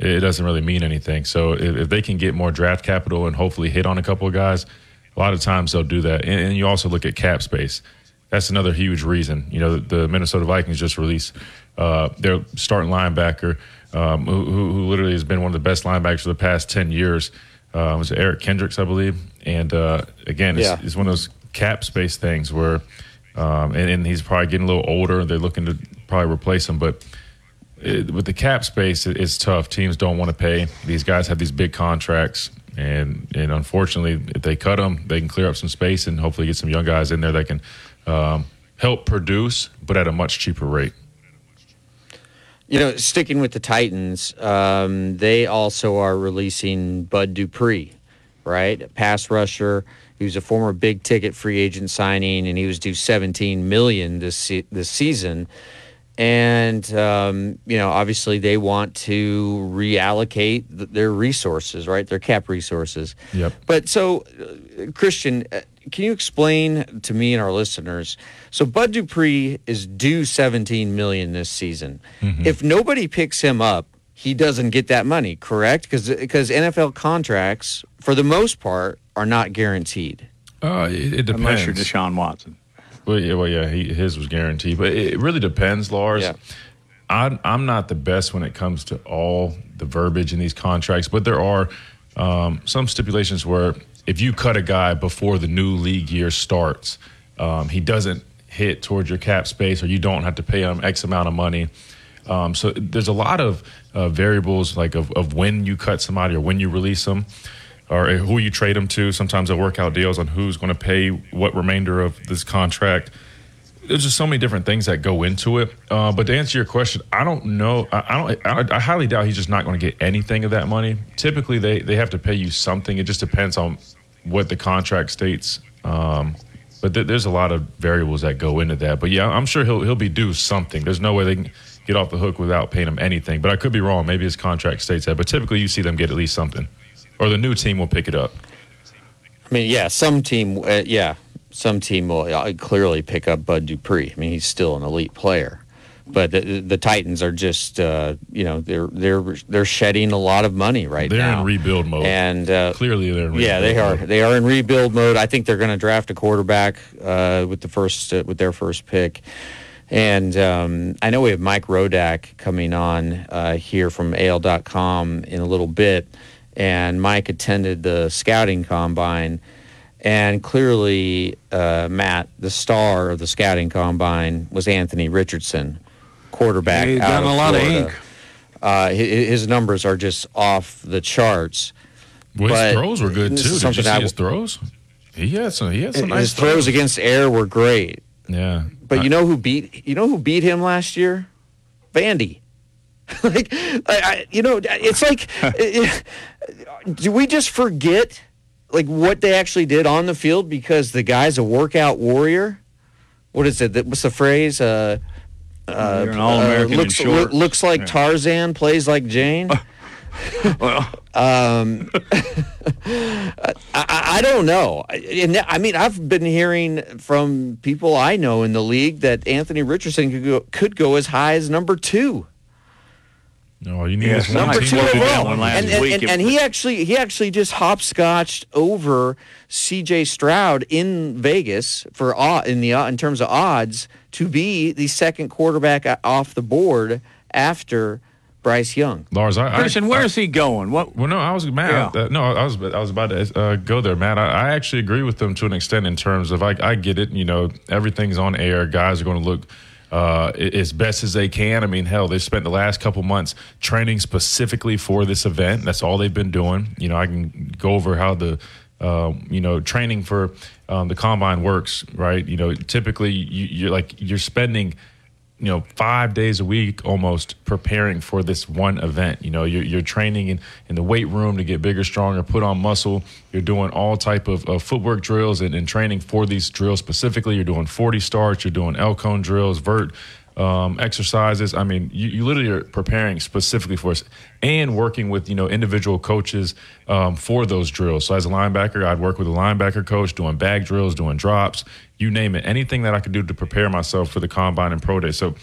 it doesn't really mean anything. So if, if they can get more draft capital and hopefully hit on a couple of guys – a lot of times they'll do that. And, and you also look at cap space. That's another huge reason. You know, the, the Minnesota Vikings just released uh, their starting linebacker, um, who, who, literally has been one of the best linebackers for the past 10 years. Uh, was Eric Kendricks, I believe. And uh, again, it's, yeah. it's, one of those cap space things where, um, and, and, he's probably getting a little older. They're looking to probably replace him. But it, with the cap space, it, it's tough. Teams don't want to pay. These guys have these big contracts. And and unfortunately, if they cut them, they can clear up some space and hopefully get some young guys in there that can um, help produce, but at a much cheaper rate. You know, sticking with the Titans, um, they also are releasing Bud Dupree, right? Pass rusher. He was a former big ticket free agent signing, and he was due 17 million this se- this season and um, you know obviously they want to reallocate th- their resources right their cap resources yep but so uh, christian uh, can you explain to me and our listeners so bud dupree is due 17 million this season mm-hmm. if nobody picks him up he doesn't get that money correct because because nfl contracts for the most part are not guaranteed uh, it, it depends. Unless you're Deshaun Watson. Well, yeah, well, yeah, he, his was guaranteed, but it really depends, Lars. Yeah. I, I'm not the best when it comes to all the verbiage in these contracts, but there are um, some stipulations where if you cut a guy before the new league year starts, um, he doesn't hit towards your cap space, or you don't have to pay him X amount of money. Um, so there's a lot of uh, variables, like of, of when you cut somebody or when you release them or who you trade them to. Sometimes they'll work out deals on who's going to pay what remainder of this contract. There's just so many different things that go into it. Uh, but to answer your question, I don't know. I, I don't. I, I, highly doubt he's just not going to get anything of that money. Typically, they they have to pay you something. It just depends on what the contract states. Um, but th- there's a lot of variables that go into that. But yeah, I'm sure he'll he'll be due something. There's no way they can get off the hook without paying him anything. But I could be wrong. Maybe his contract states that. But typically, you see them get at least something or the new team will pick it up. I mean, yeah, some team, uh, yeah, some team will uh, clearly pick up Bud Dupree. I mean, he's still an elite player. but the, the Titans are just uh, you know they're they're they're shedding a lot of money right now. They're in rebuild mode. and uh, Clearly, they're in rebuild yeah, they are. mode. They are in rebuild mode. I think they're going to draft a quarterback uh, with the first uh, with their first pick. And um, I know we have Mike Rodak coming on uh, here from AL.com in a little bit. And Mike attended the scouting combine. And clearly, uh, Matt, the star of the scouting combine was Anthony Richardson, quarterback. He's out gotten of a lot of ink. Uh, hi- his numbers are just off the charts. Well, his throws were good too. Did you something see I- his throws? He had some. He had some nice his throws against air were great. Yeah, But you know who beat you know who beat him last year? Vandy. (laughs) like I, I, you know, it's like (laughs) do we just forget like what they actually did on the field because the guy's a workout warrior? What is it? That- What's the phrase? Uh, uh, You're an All-American in looks, loo- looks like Yeah. Tarzan, plays like Jane. (laughs) well, Um, I, I I don't know. And I mean, I've been hearing from people I know in the league that Anthony Richardson could go, could go as high as number two. No, you need Yeah, this one Number two to do that overall, one last and, and, week. and, and he actually he actually just hopscotched over C.J. Stroud in Vegas for in the in terms of odds to be the second quarterback off the board after Bryce Young. Lars, I, I, Christian, where is he going? What? Well, no, I was Matt. Yeah. uh, no, I was I was about to uh, go there, Matt. I, I actually agree with them to an extent in terms of I, I get it. You know, everything's on air. Guys are going to look uh, as best as they can. I mean, hell, they've spent the last couple months training specifically for this event. That's all they've been doing. You know, I can go over how the um, you know training for um, the combine works, right? You know, typically you, you're like you're spending you know five days a week almost preparing for this one event. You know you're, you're training in, in the weight room to get bigger stronger put on muscle. You're doing all type of, of footwork drills and, and training for these drills specifically. You're doing 40 starts. You're doing l cone drills vert um, exercises i mean you, you literally are preparing specifically for us and working with you know individual coaches um, for those drills so as a linebacker i'd work with a linebacker coach doing bag drills doing drops you name it, anything that I could do to prepare myself for the combine and pro day. So,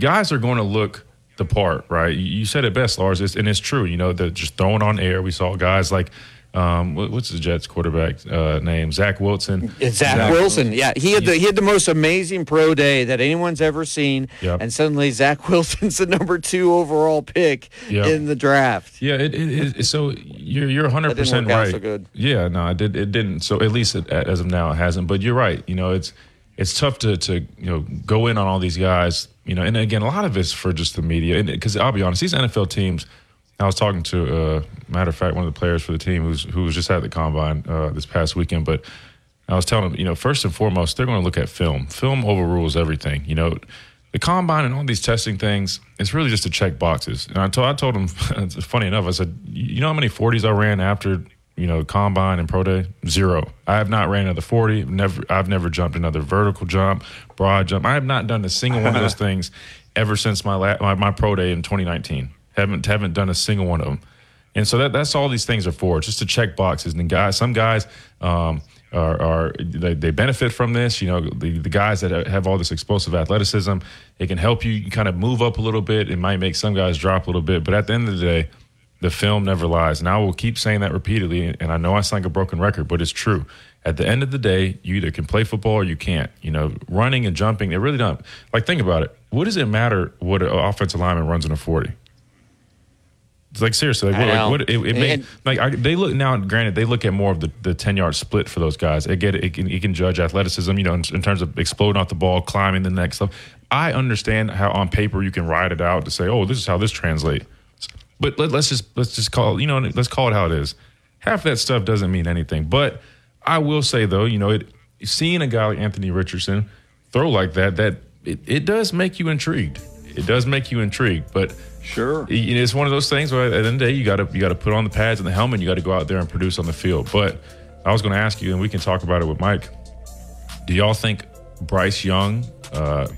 guys are going to look the part, right? You- said it best, Lars, it's, and it's true. You know, they're just throwing on air. We saw guys like, um, what- what's the Jets quarterback uh, name? Zach Wilson. It's Zach, Wilson. Yeah, he had the he had the most amazing pro day that anyone's ever seen, Yep. and suddenly Zach (laughs) Wilson's the number two overall pick Yep. in the draft. Yeah, it, it, it, so you're you're 100 percent right. so good. Yeah, no, it did it didn't. So at least it, as of now, it hasn't. But you're right. You know, it's it's tough to to you know go in on all these guys. You know, and again, a lot of it's for just the media. Because I'll be honest, these NFL teams. I was talking to, uh, matter of fact, one of the players for the team who's who was just at the combine uh, this past weekend. But I was telling him, you know, first and foremost, they're going to look at film. Film overrules everything. You know, the combine and all these testing things, it's really just to check boxes. And I told I told him, (laughs) funny enough, I said, you know how many 40s I ran after, you know, combine and pro day? Zero. I have not ran another 40. Never I've never jumped another vertical jump, broad jump. I have not done a single one of those (laughs) things ever since my, la- my my pro day in 2019. Haven't haven't done a single one of them. And so that, that's all these things are for, just to check boxes. And guys, some guys um, are, are they, they benefit from this. You know, the, the guys that have all this explosive athleticism, it can help you kind of move up a little bit. It might make some guys drop a little bit, but at the end of the day, the film never lies. And I will keep saying that repeatedly. And I know I sound like a broken record, but it's true. At the end of the day, you either can play football or you can't. You know, running and jumping, they really don't. Like, think about it. What does it matter what an offensive lineman runs in a 40? Like seriously, like, what, like, what it, it may, And- like I, they look now. Granted, they look at more of the, the ten yard split for those guys. They get it. It can, it can judge athleticism, you know, in, in terms of exploding off the ball, climbing the next stuff. I understand how on paper you can write it out to say, oh, this is how this translates. But let, let's just let's just call you know let's call it how it is. Half that stuff doesn't mean anything. But I will say though, you know, it seeing a guy like Anthony Richardson throw like that, that it, it does make you intrigued. It does make you intrigued, but sure, it's one of those things where at the end of the day, you got to you got to put on the pads and the helmet. You got to go out there and produce on the field. But I was going to ask you, and we can talk about it with Mike. Do y'all think Bryce Young, uh,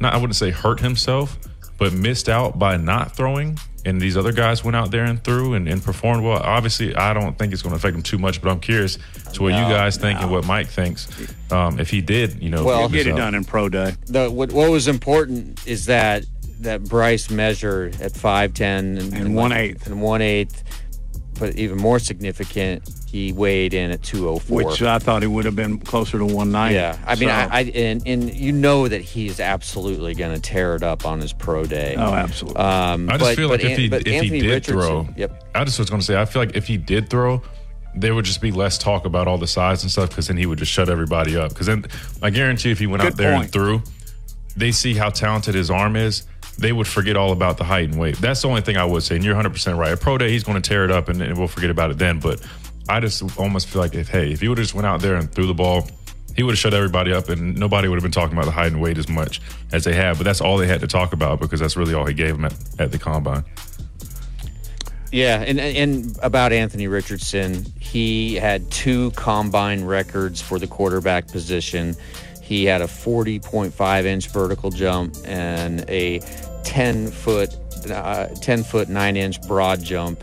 not I wouldn't say hurt himself, but but missed out by not throwing. And these other guys went out there and threw and, and performed well. Obviously, I don't think it's going to affect him too much, but I'm curious to what No, you guys think no. and what Mike thinks. Um, if he did, you know, Well- give Get it up. done in pro day. The, what, what was important is that that Bryce measured at 5'10 and, And one-eighth. And one eighth. But even more significant, he weighed in at 204. Which I thought he would have been closer to 190. yeah, I mean, So- I, I and, and you know that he's absolutely going to tear it up on his pro day. Oh, absolutely. Um, I just but- feel like if he An- but if he did Richardson- throw, yep. I just was going to say I feel like if he did throw, there would just be less talk about all the size and stuff because then he would just shut everybody up. Because then I guarantee if he went Good out there point. and threw, they see how talented his arm is. They would forget all about the height and weight. That's the only thing I would say. And you're 100 percent right. At pro day, he's going to tear it up, and, and we'll forget about it then. But I just almost feel like if hey, if he would have just went out there and threw the ball. He would have shut everybody up, and nobody would have been talking about the height and weight as much as they have. But that's all they had to talk about because that's really all he gave them at, at the combine. Yeah, and and about Anthony Richardson, he had two combine records for the quarterback position. He had a 40.5 inch vertical jump and a 10 foot, uh, 10 foot 9 inch broad jump.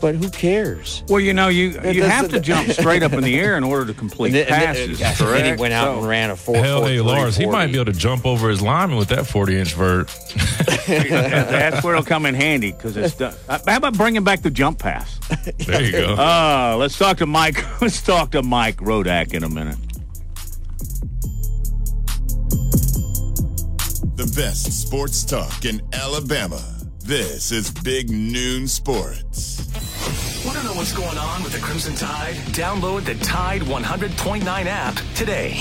But who cares? Well, you know, you It you have doesn't- to jump straight up in the air in order to complete And then- and then- passes. yeah, and he went out So- and ran a four. Hell, four, hey, three, Lars, he might be able to jump over his lineman with that 40 inch vert. (laughs) That's where it'll come in handy because it's done. Uh, How about bringing back the jump pass? There you go. Uh, let's talk to Mike. (laughs) Let's talk to Mike Rodak in a minute. The best sports talk in Alabama. This is Big Noon Sports. Want to know what's going on with the Crimson Tide? Download the Tide 100.9 app today.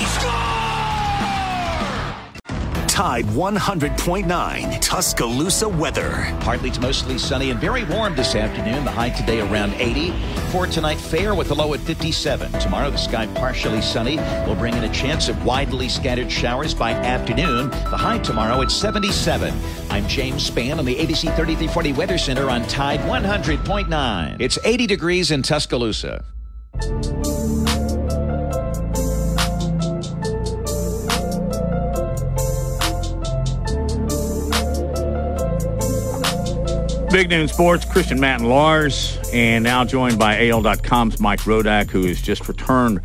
Tide 100.9 Tuscaloosa weather. Partly to mostly sunny and very warm this afternoon. The high today around 80. For tonight, fair with a low at 57. Tomorrow, the sky partially sunny will bring in a chance of widely scattered showers by afternoon. The high tomorrow at 77. I'm James Spann on the ABC 3340 Weather Center on Tide 100.9. It's 80 degrees in Tuscaloosa. Big Noon Sports, Christian Matt and Lars, and now joined by AL.com's Mike Rodak, who has just returned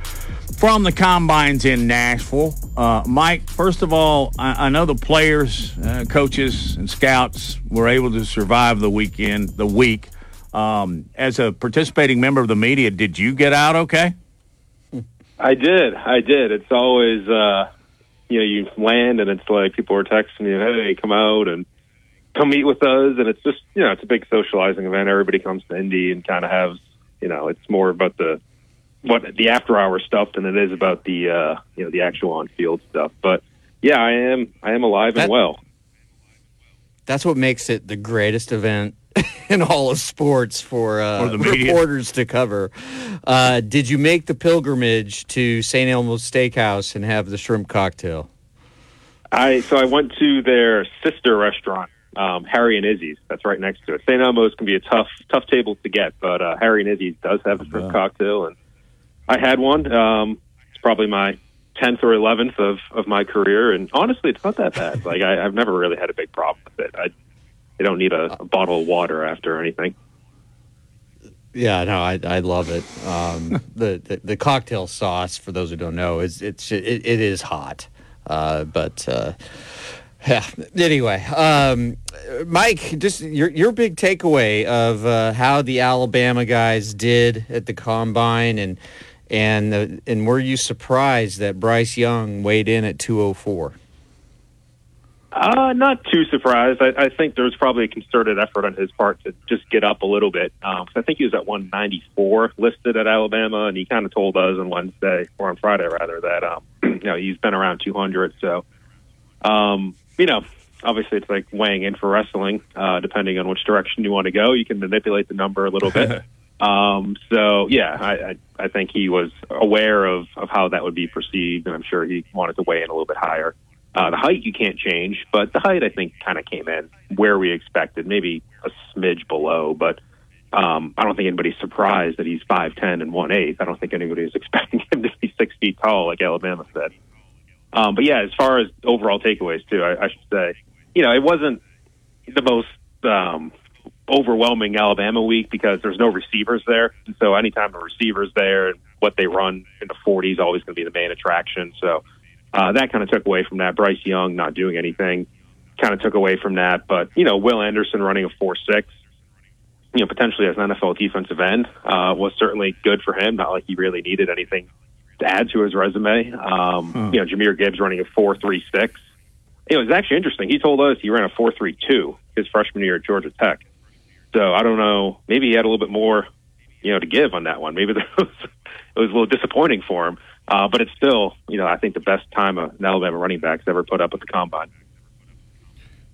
from the combines in Nashville. Uh, Mike, first of all, I, I know the players, uh, coaches, and scouts were able to survive the weekend, the week. Um, as a participating member of the media, did you get out okay? I did. I did. It's always, uh, you know, you land and it's like people are texting you, hey, come out and come meet with us. And it's just, you know, it's a big socializing event. Everybody comes to Indy and kind of has, you know, it's more about the, what the after hour stuff than it is about the, uh, you know, the actual on field stuff. But yeah, I am, I am alive That- and well. That's what makes it the greatest event (laughs) in all of sports for, uh, For the media. reporters to cover. Uh, did you make the pilgrimage to St. Elmo's Steakhouse and have the shrimp cocktail? I so I went to their sister restaurant, um, Harry and Izzy's. That's right next to it. St. Elmo's can be a tough tough table to get, but uh, Harry and Izzy's does have a shrimp cocktail, and I had one. Um, it's probably my tenth or eleventh of of my career, and honestly, it's not that bad. (laughs) Like I, I've never really had a big problem with it. I I don't need a, a bottle of water after or anything. Yeah, no, I I love it. Um, (laughs) the, the the cocktail sauce, for those who don't know, is it's it, it is hot, uh, but uh, yeah. Anyway, um, Mike, just your your big takeaway of uh, how the Alabama guys did at the combine, and and uh, and were you surprised that Bryce Young weighed in at two hundred four? Uh, not too surprised. I, I think there was probably a concerted effort on his part to just get up a little bit. Um, I think he was at 194 listed at Alabama, and he kind of told us on Wednesday or on Friday rather that um, (clears throat) you know he's been around 200. So, um, you know, obviously it's like weighing in for wrestling. Uh, depending on which direction you want to go, you can manipulate the number a little bit. (laughs) Um, so yeah, I, I, I think he was aware of, of how that would be perceived, and I'm sure he wanted to weigh in a little bit higher. Uh, the height you can't change, but the height I think kind of came in where we expected, maybe a smidge below. But um, I don't think anybody's surprised that he's five ten and one eighth. I don't think anybody was (laughs) expecting him to be six feet tall, like Alabama said. Um, but yeah, as far as overall takeaways too, I, I should say, you know, it wasn't the most um, overwhelming Alabama week because there's no receivers there. And so anytime the receivers there and what they run in the 40s always going to be the main attraction. So uh, that kind of took away from that. Bryce Young not doing anything kind of took away from that. But, you know, Will Anderson running a 4 6, you know, potentially as an NFL defensive end uh, was certainly good for him. Not like he really needed anything to add to his resume. Um, Hmm. You know, Jahmyr Gibbs running a 4 3 6. It was actually interesting. He told us he ran a 4 3 2 his freshman year at Georgia Tech. So I don't know. Maybe he had a little bit more, you know, to give on that one. Maybe (laughs) there was, it was a little disappointing for him. Uh, but it's still, you know, I think the best time an Alabama running back's ever put up at the combine.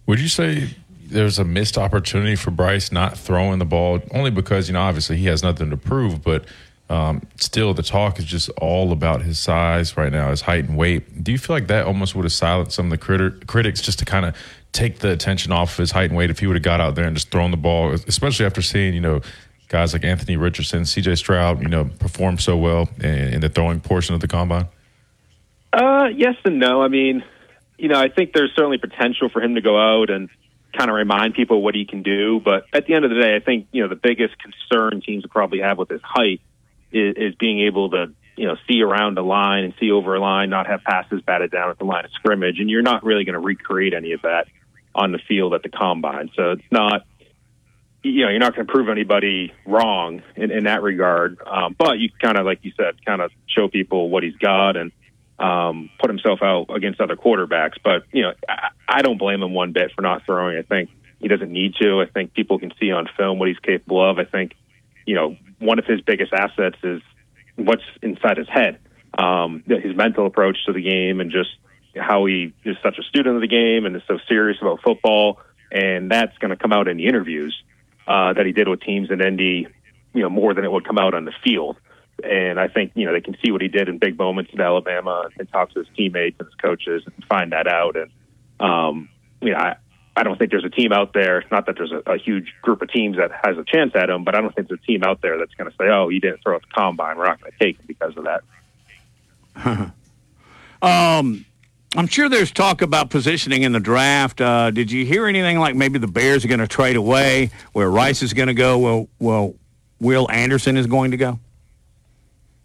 Would you say there's a missed opportunity for Bryce not throwing the ball? Only because, you know, obviously he has nothing to prove, but um, still the talk is just all about his size right now, his height and weight. Do you feel like that almost would have silenced some of the criti- critics just to kind of take the attention off of his height and weight if he would have got out there and just thrown the ball, especially after seeing, you know, guys like Anthony Richardson, CJ Stroud, you know, perform so well in, in the throwing portion of the combine? Uh, yes and no. I mean, you know, I think there's certainly potential for him to go out and kind of remind people what he can do. But at the end of the day, I think you know the biggest concern teams would probably have with his height is, is being able to you know see around a line and see over a line, not have passes batted down at the line of scrimmage, and you're not really going to recreate any of that on the field at the combine. So it's not. You know, you're not going to prove anybody wrong in, in that regard, um, but you kind of, like you said, kind of show people what he's got and um, put himself out against other quarterbacks. But you know, I, I don't blame him one bit for not throwing. I think he doesn't need to. I think people can see on film what he's capable of. I think you know one of his biggest assets is what's inside his head, um, his mental approach to the game, and just how he is such a student of the game and is so serious about football. And that's going to come out in the interviews uh, that he did with teams in Indy, you know, more than it would come out on the field. And I think, you know, they can see what he did in big moments in Alabama and talk to his teammates and his coaches and find that out. And, um, you know, I, I don't think there's a team out there, not that there's a, a huge group of teams that has a chance at him, but I don't think there's a team out there that's going to say, oh, he didn't throw at the combine. We're not going to take him because of that. (laughs) Um, I'm sure there's talk about positioning in the draft. Uh, did you hear anything like maybe the Bears are going to trade away, where Bryce is going to go? Well, well, Will Anderson is going to go.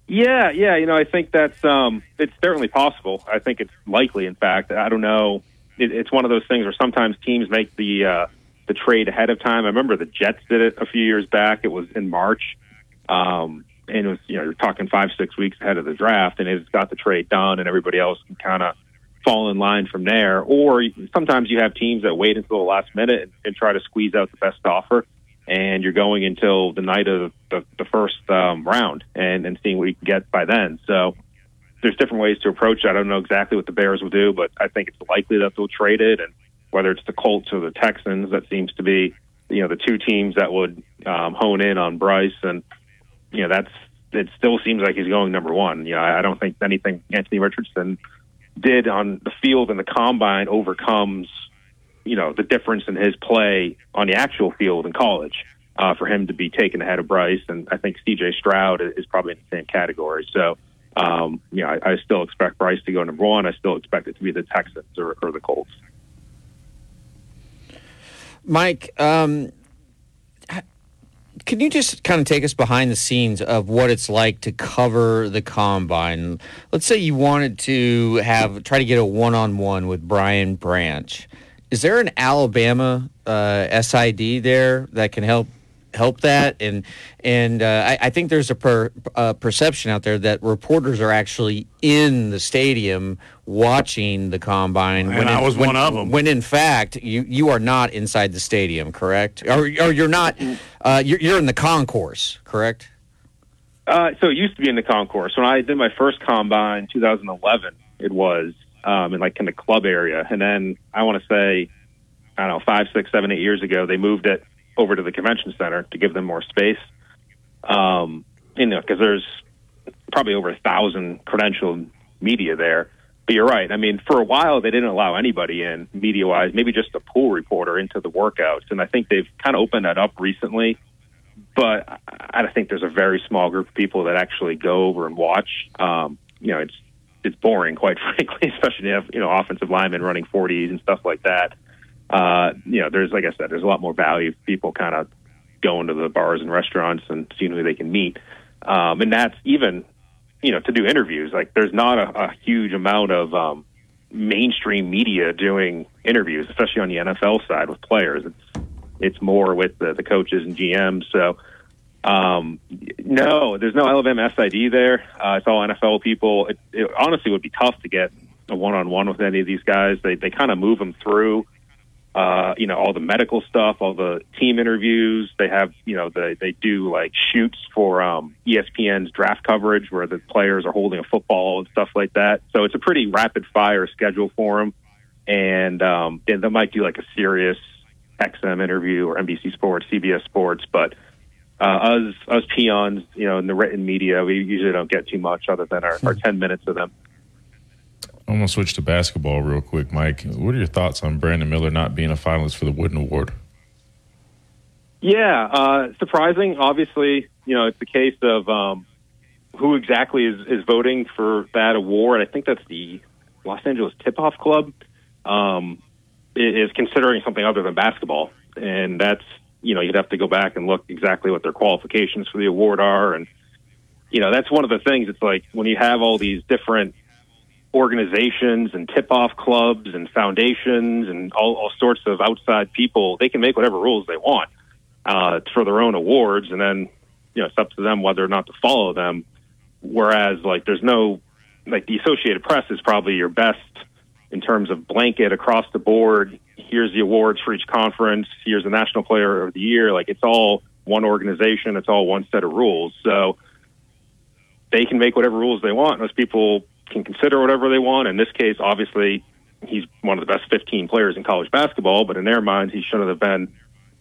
Yeah, yeah, you know, I think that's um, it's certainly possible. I think it's likely. In fact, I don't know. It, it's one of those things where sometimes teams make the uh, the trade ahead of time. I remember the Jets did it a few years back. It was in March, um, and it was you know you're talking five six weeks ahead of the draft, and it's got the trade done, and everybody else can kind of fall in line from there. Or sometimes you have teams that wait until the last minute and, and try to squeeze out the best offer and you're going until the night of the, the first um, round and, and seeing what you can get by then. So there's different ways to approach it. I don't know exactly what the Bears will do, but I think it's likely that they'll trade it. And whether it's the Colts or the Texans, that seems to be you know the two teams that would um, hone in on Bryce. And you know that's it. Still seems like he's going number one. You know, I don't think anything Anthony Richardson did on the field and the combine overcomes you know the difference in his play on the actual field in college uh, for him to be taken ahead of Bryce, and I think C.J. Stroud is probably in the same category. So, um, you know, I, I still expect Bryce to go number one. I still expect it to be the Texans or, or the Colts. Mike, um, can you just kind of take us behind the scenes of what it's like to cover the combine? Let's say you wanted to have try to get a one-on-one with Brian Branch. Is there an Alabama uh, SID there that can help help that? And and uh, I, I, think there's a per, uh, perception out there that reporters are actually in the stadium watching the combine. And I in, was when, one of them. When in fact you you are not inside the stadium, correct? Or, or you're not. Uh, you're, you're in the concourse, correct? Uh, so it used to be in the concourse. When I did my first combine, 2011, it was um, in like in the club area. And then I want to say, I don't know, five, six, seven, eight years ago, they moved it over to the convention center to give them more space. Um, you know, because there's probably over a thousand credentialed media there. But you're right. I mean, for a while they didn't allow anybody in media wise, maybe just a pool reporter into the workouts. And I think they've kind of opened that up recently. But I think there's a very small group of people that actually go over and watch. Um, you know, it's it's boring, quite (laughs) frankly, especially if you have you know offensive linemen running 40s and stuff like that. Uh, you know, there's like I said, there's a lot more value. People kind of going to the bars and restaurants and seeing who they can meet, um, and that's even you know to do interviews. Like there's not a, a huge amount of um, mainstream media doing interviews, especially on the NFL side with players. It's it's more with the, the coaches and GMs. So um, no, there's no Alabama SID there. Uh, it's all NFL people. It, it honestly would be tough to get a one-on-one with any of these guys. They they kind of move them through, uh, you know, all the medical stuff, all the team interviews. They have, you know, they they do like shoots for um, ESPN's draft coverage where the players are holding a football and stuff like that. So it's a pretty rapid-fire schedule for them, and um, and they might do like a Sirius XM interview or NBC Sports, CBS Sports, but uh, us us peons, you know, in the written media, we usually don't get too much other than our, our ten minutes of them. I'm gonna switch to basketball real quick, Mike. What are your thoughts on Brandon Miller not being a finalist for the Wooden Award? Yeah, uh, surprising. Obviously, you know, it's a case of um, who exactly is, is voting for that award. I think that's the Los Angeles Tip Off Club um, is considering something other than basketball, and that's you know, you'd have to go back and look exactly what their qualifications for the award are. And, you know, that's one of the things. It's like when you have all these different organizations and tip off clubs and foundations and all, all sorts of outside people, they can make whatever rules they want uh, for their own awards. And then, you know, it's up to them whether or not to follow them. Whereas, like, there's no, like, the Associated Press is probably your best in terms of blanket across the board here's the awards for each conference, here's the national player of the year. Like it's all one organization, it's all one set of rules. So they can make whatever rules they want. Most people can consider whatever they want. In this case, obviously, he's one of the best 15 players in college basketball, but in their minds, he shouldn't have been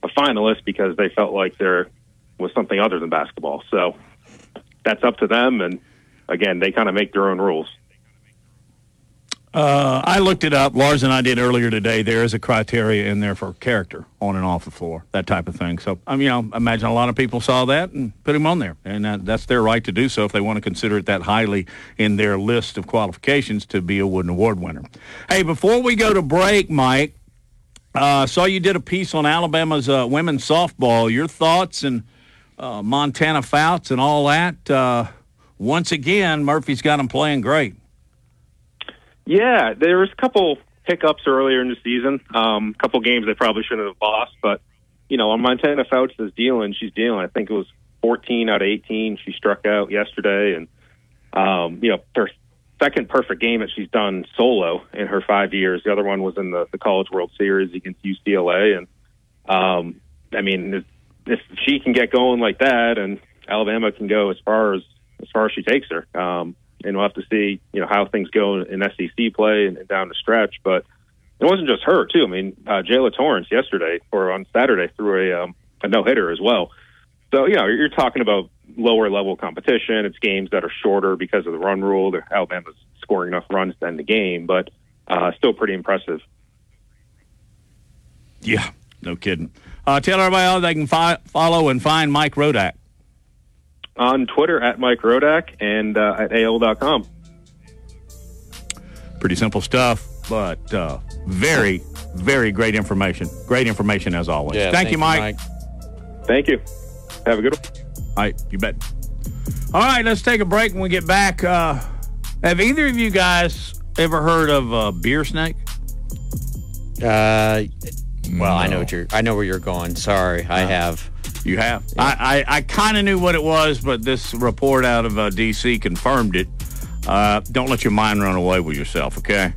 a finalist because they felt like there was something other than basketball. So that's up to them. And again, they kind of make their own rules. Uh, I looked it up. Lars and I did earlier today. There is a criteria in there for character on and off the floor, that type of thing. So, I mean, you know, imagine a lot of people saw that and put him on there, and that, that's their right to do so if they want to consider it that highly in their list of qualifications to be a Wooden Award winner. Hey, before we go to break, Mike, uh, saw you did a piece on Alabama's uh, women's softball. Your thoughts and uh, Montana Fouts and all that. Uh, once again, Murphy's got them playing great. Yeah, there was a couple hiccups earlier in the season. Um, a couple games they probably shouldn't have lost, but you know, on Montana Fouts is dealing, she's dealing. I think it was 14 out of 18 she struck out yesterday, and um, you know, her second perfect game that she's done solo in her five years. The other one was in the, the College World Series against UCLA, and um, I mean, if, if she can get going like that, and Alabama can go as far as as far as she takes her. Um, and we'll have to see, you know, how things go in SEC play and, and down the stretch. But it wasn't just her, too. I mean, uh, Jaala Torrence yesterday or on Saturday threw a, um, a no hitter as well. So, you know, you're talking about lower level competition. It's games that are shorter because of the run rule. Alabama's scoring enough runs to end the game, but uh, still pretty impressive. Yeah, no kidding. Uh, tell everybody how they can fi- follow and find Mike Rodak on Twitter at Mike Rodak and uh, at AL.com. Pretty simple stuff, but uh, very, very great information. Great information as always. Yeah, thank, thank you, Mike. Mike. Thank you. Have a good one. All right, you bet. All right, let's take a break when we get back. Uh, have either of you guys ever heard of uh, beer snake? Uh, well, I know what you're. I know where you're going. Sorry, I have. You have. I, I, I kind of knew what it was, but this report out of uh, D.C. confirmed it. Uh, don't let your mind run away with yourself, okay?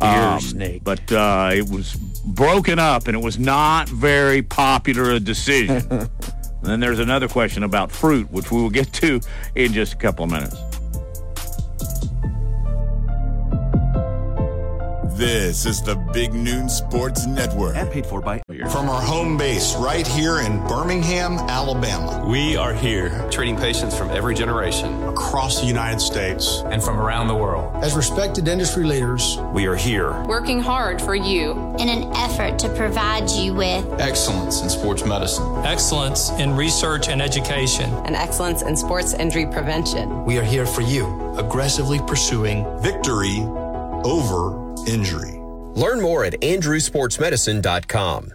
Beer snake. But uh, it was broken up, and it was not very popular a decision. (laughs) and then there's another question about fruit, which we will get to in just a couple of minutes. This is the Big Noon Sports Network. And paid for by From our home base right here in Birmingham, Alabama. We are here treating patients from every generation across the United States and from around the world. As respected industry leaders, we are here working hard for you in an effort to provide you with excellence in sports medicine, excellence in research and education, and excellence in sports injury prevention. We are here for you, aggressively pursuing victory over injury. Learn more at andrewsportsmedicine.com.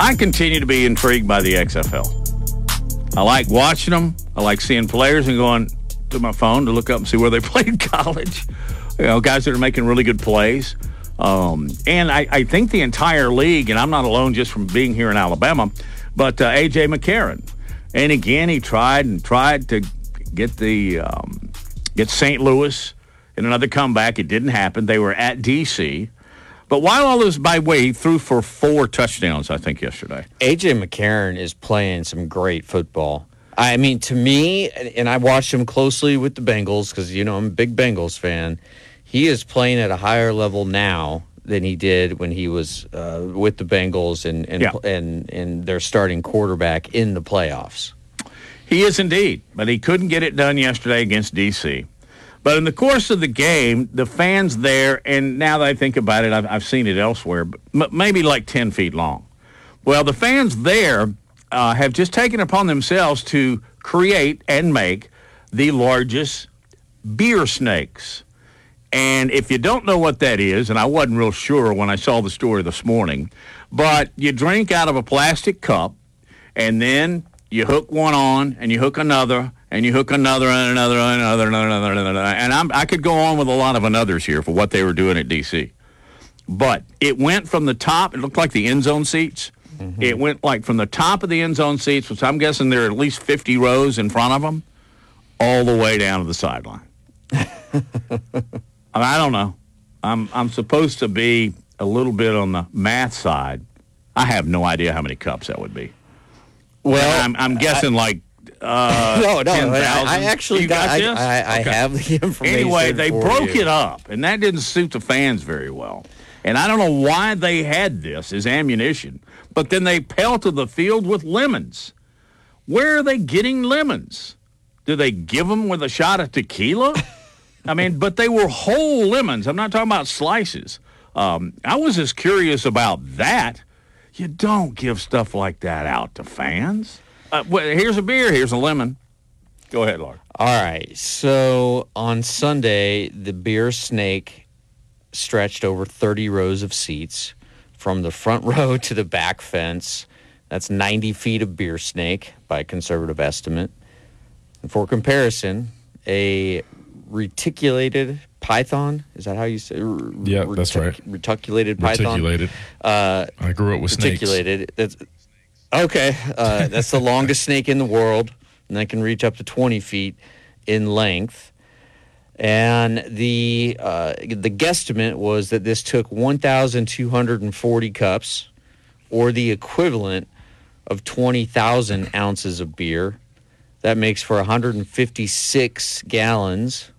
I continue to be intrigued by the XFL. I like watching them. I like seeing players and going to my phone to look up and see where they (laughs) played college. You know, guys that are making really good plays. Um, and I, I, think the entire league, and I'm not alone just from being here in Alabama, but uh, A.J. McCarron. And again, he tried and tried to get the um, get St. Louis in another comeback. It didn't happen. They were at D.C. But while all this, by the way, he threw for four touchdowns, I think, yesterday. AJ McCarron is playing some great football. I mean, to me, and I watched him closely with the Bengals because, you know, I'm a big Bengals fan. He is playing at a higher level now than he did when he was uh, with the Bengals and and, Yeah. and and their starting quarterback in the playoffs. He is indeed, but he couldn't get it done yesterday against DC. But in the course of the game, the fans there, and now that I think about it, I've, I've seen it elsewhere, but maybe like 10 feet long. Well, the fans there uh, have just taken upon themselves to create and make the largest beer snakes. And if you don't know what that is, and I wasn't real sure when I saw the story this morning, but you drink out of a plastic cup, and then you hook one on, and you hook another, and you hook another, and another, and another, and another, and another. And I'm, I could go on with a lot of another's here for what they were doing at DC. But it went from the top, it looked like the end zone seats. Mm-hmm. It went like from the top of the end zone seats, which I'm guessing there are at least 50 rows in front of them, all the way down to the sideline. (laughs) I, I don't know. I'm I'm supposed to be a little bit on the math side. I have no idea how many cups that would be. Well, I'm, I'm guessing like uh, (laughs) no, no, 10,000. I, I actually got, I, this? I, I Okay. have the (laughs) information. Anyway, they broke you. it up, and that didn't suit the fans very well. And I don't know why they had this as ammunition, but then they pelted the field with lemons. Where are they getting lemons? Do they give them with a shot of tequila? (laughs) I mean, but they were whole lemons. I'm not talking about slices. Um, I was as curious about that. You don't give stuff like that out to fans. Uh, well, here's a beer. Here's a lemon. Go ahead, Laura. All right. So on Sunday, the beer snake stretched over 30 rows of seats from the front (laughs) row to the back fence. That's 90 feet of beer snake by conservative estimate. And for comparison, a reticulated python, is that how you say r- Yeah, that's right. Reticulated python. Reticulated. Uh, I grew up with snakes. reticulated. Okay. Uh, that's the longest snake in the world, and that can reach up to 20 feet in length. And the uh, the guesstimate was that this took 1,240 cups, or the equivalent of 20,000 ounces of beer. That makes for 156 gallons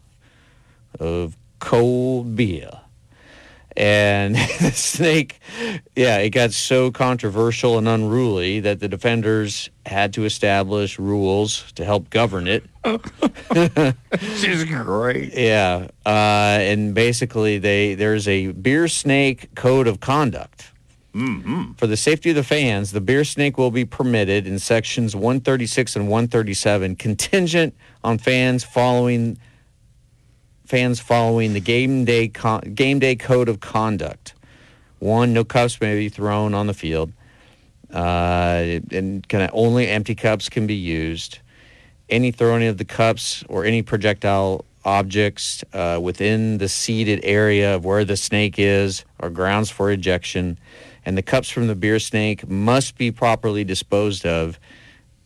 of cold beer. And (laughs) the snake, yeah, it got so controversial and unruly that the defenders had to establish rules to help govern it. (laughs) This is great. Yeah, uh, and basically, they there's a beer snake code of conduct. Mm-hmm. For the safety of the fans, the beer snake will be permitted in sections 136 and 137, contingent on fans following fans following the game day con- game day code of conduct. One, no cups may be thrown on the field, uh, and of only empty cups can be used. Any throwing of the cups or any projectile objects uh, within the seated area of where the snake is are grounds for ejection, and the cups from the beer snake must be properly disposed of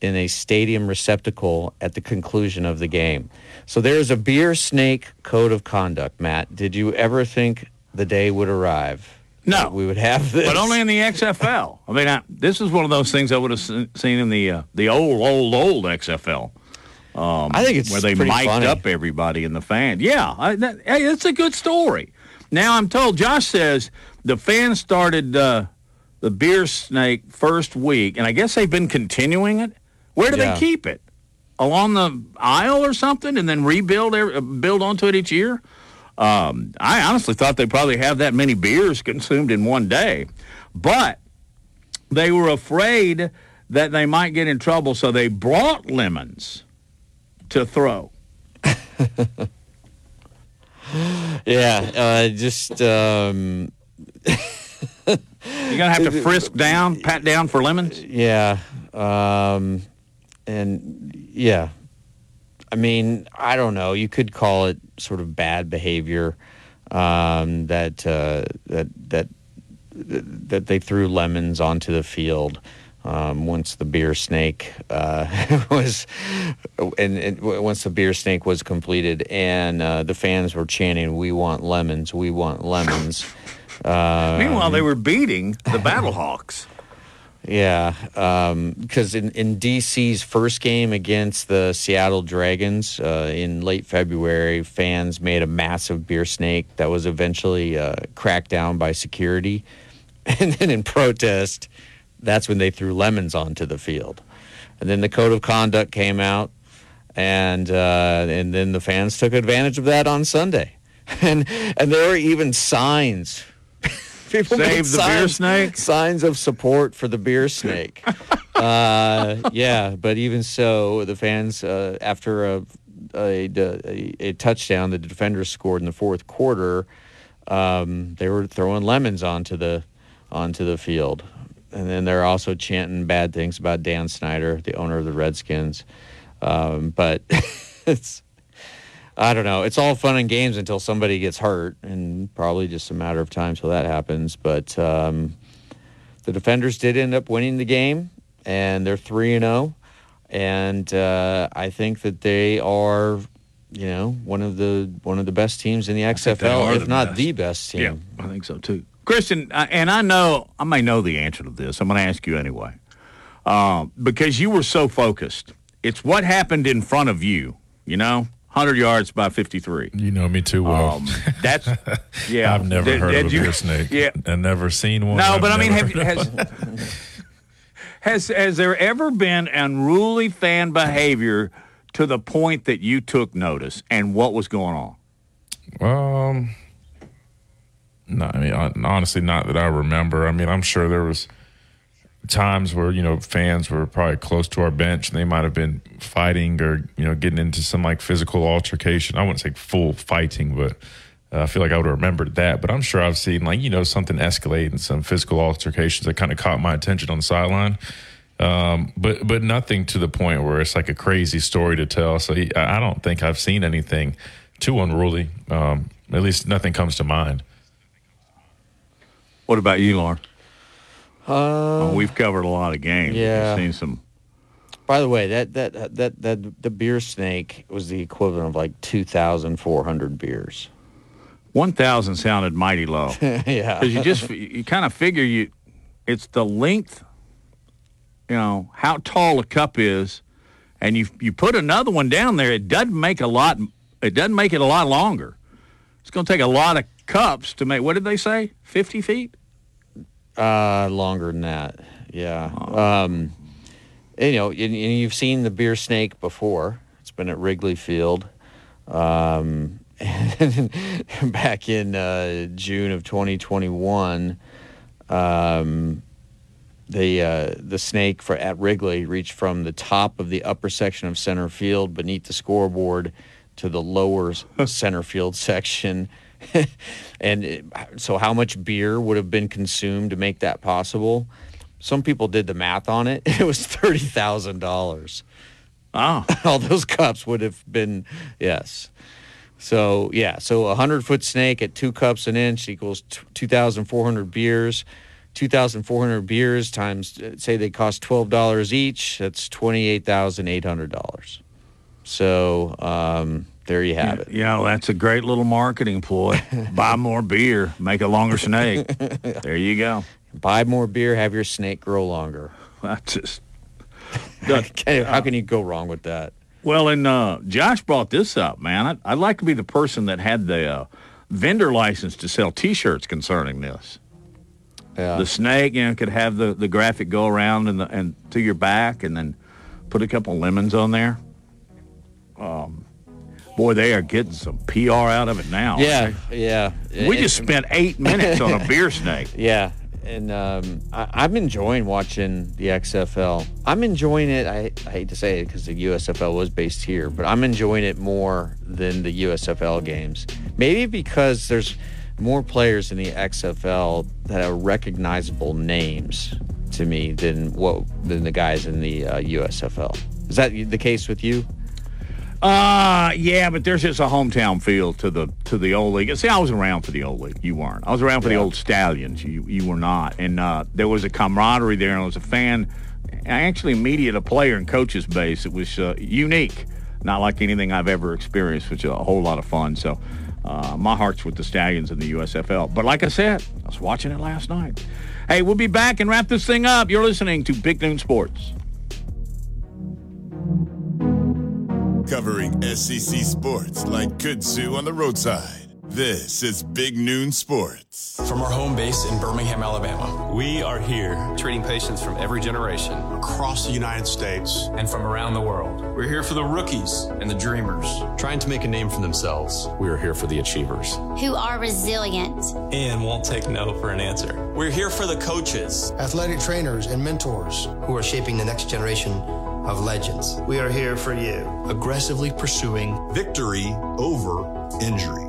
in a stadium receptacle at the conclusion of the game. So there's a beer snake code of conduct, Matt. Did you ever think the day would arrive? No. We would have this. But only in the XFL. I mean, I, this is one of those things I would have seen in the uh, the old, old, old XFL. Um, I think it's where they mic'd funny. up everybody in the fan. Yeah, I, that, hey, it's a good story. Now I'm told Josh says the fans started uh, the beer snake first week, and I guess they've been continuing it. Where do Yeah. they keep it? along the aisle or something, and then rebuild build onto it each year. Um, I honestly thought they probably have that many beers consumed in one day, but they were afraid that they might get in trouble, so they brought lemons to throw. (laughs) yeah, uh, just um, you're gonna have to (laughs) frisk down, pat down for lemons. Yeah, um, and yeah, I mean, I don't know. You could call it sort of bad behavior um, that uh, that that that they threw lemons onto the field. Um, once the beer snake uh, (laughs) was, and, and, once the beer snake was completed, and uh, the fans were chanting, "We want lemons! We want lemons!" Uh, (laughs) Meanwhile, they were beating the Battlehawks. Yeah, because um, in, in DC's first game against the Seattle Dragons uh, in late February, fans made a massive beer snake that was eventually uh, cracked down by security. (laughs) And then in protest, that's when they threw lemons onto the field. And then the code of conduct came out, and uh, and then the fans took advantage of that on Sunday. (laughs) And and there were even signs People Save the signs, beer snake. Signs of support for the beer snake. (laughs) uh, yeah, but even so, the fans uh, after a a, a a, touchdown the defenders scored in the fourth quarter, um, they were throwing lemons onto the onto the field, and then they're also chanting bad things about Dan Snyder, the owner of the Redskins. Um, but (laughs) it's I don't know. It's all fun and games until somebody gets hurt, and probably just a matter of time till that happens. But um, the defenders did end up winning the game, and they're three and zero. Oh. And uh, I think that they are, you know, one of the one of the best teams in the XFL, if the not best. the best team. Yeah, I think so too. Christian, and I know I may know the answer to this. I'm going to ask you anyway, uh, because you were so focused. It's what happened in front of you. You know, 100 yards by 53. You know me too well. Um, that's (laughs) yeah. I've never did, heard did of a you, beer snake. Yeah, and never seen one. No, I've but I mean, have, has (laughs) has has there ever been unruly fan behavior to the point that you took notice, and what was going on? Um, no, I mean honestly, not that I remember. I mean, I'm sure there was times where you know fans were probably close to our bench and they might have been fighting or you know getting into some like physical altercation. I wouldn't say full fighting, but uh, I feel like I would have remembered that. But I'm sure I've seen like you know something escalate and some physical altercations that kind of caught my attention on the sideline. Um, but but nothing to the point where it's like a crazy story to tell. So I don't think I've seen anything too unruly. Um, at least nothing comes to mind. What about you, Lauren? Uh, well, we've covered a lot of games. Yeah, We've seen some. By the way, that that that that the beer snake was the equivalent of like two thousand four hundred beers. One thousand sounded mighty low. (laughs) yeah, because you just you kind of figure you, it's the length, you know, how tall a cup is, and you you put another one down there. It doesn't make a lot. It doesn't make it a lot longer. It's going to take a lot of cups to make. What did they say? Fifty feet. Uh, longer than that. Yeah. Um, and, you know, and, and, you've seen the beer snake before. It's been at Wrigley Field. Um, (laughs) back in uh, June of 2021, um, the uh, the snake for at Wrigley reached from the top of the upper section of center field beneath the scoreboard to the lower (laughs) center field section (laughs) and it, so, how much beer would have been consumed to make that possible? Some people did the math on it. (laughs) It was thirty thousand dollars. Oh, (laughs) all those cups would have been yes. So yeah, so a hundred foot snake at two cups an inch equals two thousand four hundred beers. 2,400 beers times, say they cost $12 each, that's $28,800. So, um, there you have it. Yeah, well, that's a great little marketing ploy. (laughs) Buy more beer, make a longer snake. there you go. Buy more beer, have your snake grow longer. (laughs) That's just. (laughs) How can you go wrong with that? Well, and uh, Josh brought this up, man. I'd, I'd, like to be the person that had the uh, vendor license to sell T-shirts concerning this. Yeah. The snake, you know, could have the, the graphic go around and the, and to your back, and then put a couple lemons on there. Um, boy, they are getting some PR out of it now. Yeah, yeah. We just spent eight (laughs) minutes on a beer snake. Yeah, and um, I, am enjoying watching the XFL. I'm enjoying it. I, I hate to say it because the USFL was based here, but I'm enjoying it more than the USFL games. Maybe because there's more players in the XFL that are recognizable names to me than what than the guys in the uh, USFL. Is that the case with you? Uh yeah, but there's just a hometown feel to the to the old league. See, I was around for the old league. You weren't. I was around for yeah. the old stallions. You you were not. And uh, there was a camaraderie there, and I was a fan. I actually media a player and coaches base. It was uh, unique, not like anything I've ever experienced, which is a whole lot of fun. So. Uh, my heart's with the Stallions in the USFL. But like I said, I was watching it last night. Hey, we'll be back and wrap this thing up. You're listening to Big Noon Sports. Covering SEC sports like kudzu on the roadside. This is Big Noon Sports. From our home base in Birmingham, Alabama, we are here treating patients from every generation across the United States and from around the world. We're here for the rookies and the dreamers, trying to make a name for themselves. We are here for the achievers who are resilient and won't take no for an answer. We're here for the coaches, athletic trainers, and mentors who are shaping the next generation of legends. We are here for you. Aggressively pursuing victory over injury.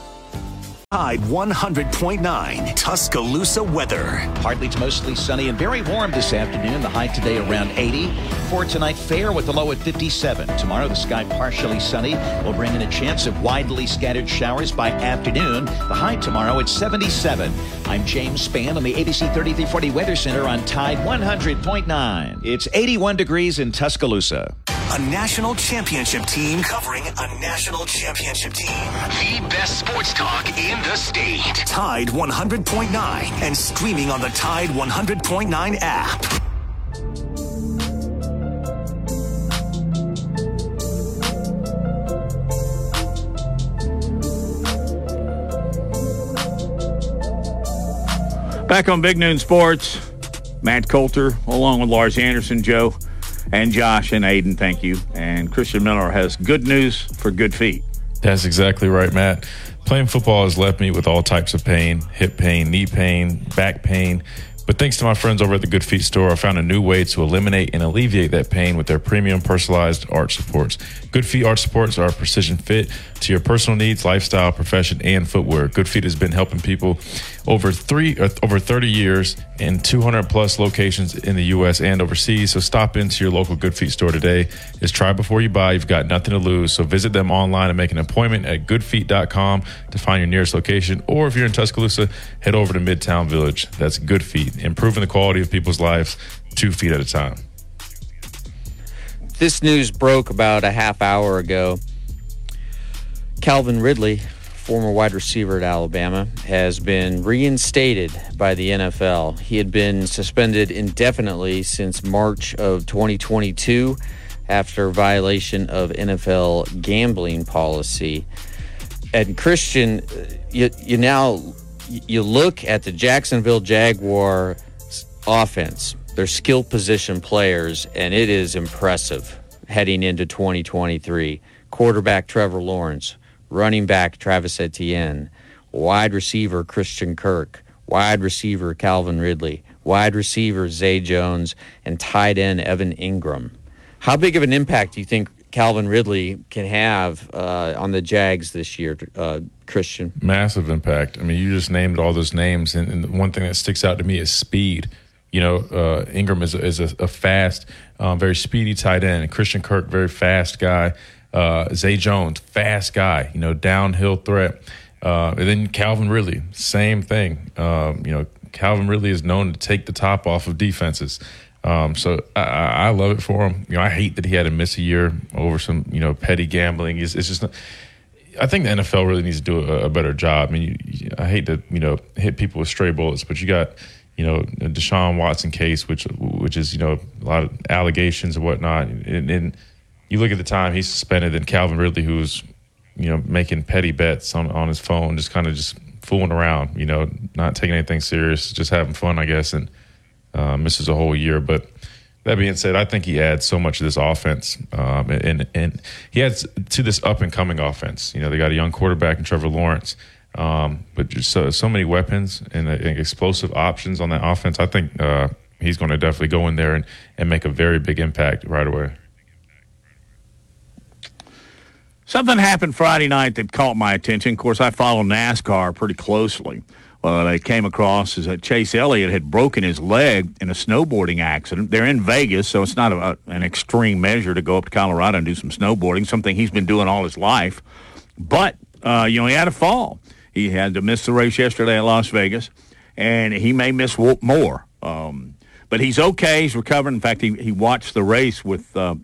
Tide 100.9 Tuscaloosa weather. Partly to mostly sunny and very warm this afternoon. The high today around 80. For tonight, fair with the low at 57. Tomorrow, the sky partially sunny will bring in a chance of widely scattered showers by afternoon. The high tomorrow at 77. I'm James Spann on the ABC 3340 Weather Center on Tide 100.9. It's 81 degrees in Tuscaloosa. A national championship team covering a national championship team. The best sports talk in the state. Tide 100.9 and streaming on the Tide 100.9 app. Back on Big Noon Sports, Matt Coulter, along with Lars Anderson, Joe and Josh and Aiden, thank you. And Christian Miller has good news for good feet. That's exactly right, Matt. Playing football has left me with all types of pain hip pain, knee pain, back pain. But thanks to my friends over at the Good Feet store, I found a new way to eliminate and alleviate that pain with their premium personalized arch supports. Good Feet arch supports are a precision fit to your personal needs, lifestyle, profession, and footwear. Good Feet has been helping people over three uh, over 30 years in 200 plus locations in the U.S. and overseas. So stop into your local Good Feet store today. It's try before you buy. You've got nothing to lose. So visit them online and make an appointment at goodfeet.com to find your nearest location. Or if you're in Tuscaloosa, head over to Midtown Village. That's Good Feet, improving the quality of people's lives two feet at a time. This news broke about a half hour ago. Calvin Ridley former wide receiver at Alabama, has been reinstated by the NFL. He had been suspended indefinitely since March of 2022 after violation of NFL gambling policy. And Christian, uh, you, you now you look at the Jacksonville Jaguar offense, their skill position players, and it is impressive heading into 2023. Quarterback Trevor Lawrence, running back Travis Etienne, wide receiver Christian Kirk, wide receiver Calvin Ridley, wide receiver Zay Jones, and tight end Evan Engram. How big of an impact do you think Calvin Ridley can have uh, on the Jags this year, uh, Christian? Massive impact. I mean, you just named all those names, and, and one thing that sticks out to me is speed. You know, uh, Engram is, is a, a fast, um, very speedy tight end. Christian Kirk, very fast guy. Uh, Zay Jones, fast guy, you know, downhill threat. Uh, and then Calvin Ridley, same thing. Um, you know, Calvin Ridley is known to take the top off of defenses. Um, so I, I love it for him. You know, I hate that he had to miss a year over some you know petty gambling. It's, it's just. Not, I think the NFL really needs to do a, a better job. I mean, you, you, I hate to you know hit people with stray bullets, but you got you know the Deshaun Watson case, which which is you know a lot of allegations and whatnot, and, and you look at the time he's suspended, and Calvin Ridley, who's you know making petty bets on on his phone, just kind of just fooling around, you know, not taking anything serious, just having fun, I guess, and misses a whole year, but that being said, I think he adds so much to this offense, um, and and he adds to this up and coming offense. You know, they got a young quarterback in Trevor Lawrence, um, but just so, so many weapons and, uh, and, explosive options on that offense. I think uh, he's going to definitely go in there and, and make a very big impact right away. Something happened Friday night that caught my attention. Of course, I follow NASCAR pretty closely uh, they came across is that Chase Elliott had broken his leg in a snowboarding accident. They're in Vegas, so it's not a, an extreme measure to go up to Colorado and do some snowboarding, something he's been doing all his life. But, uh, you know, he had a fall. He had to miss the race yesterday at Las Vegas, and he may miss more. Um, but he's okay. He's recovering. In fact, he, he watched the race with uh,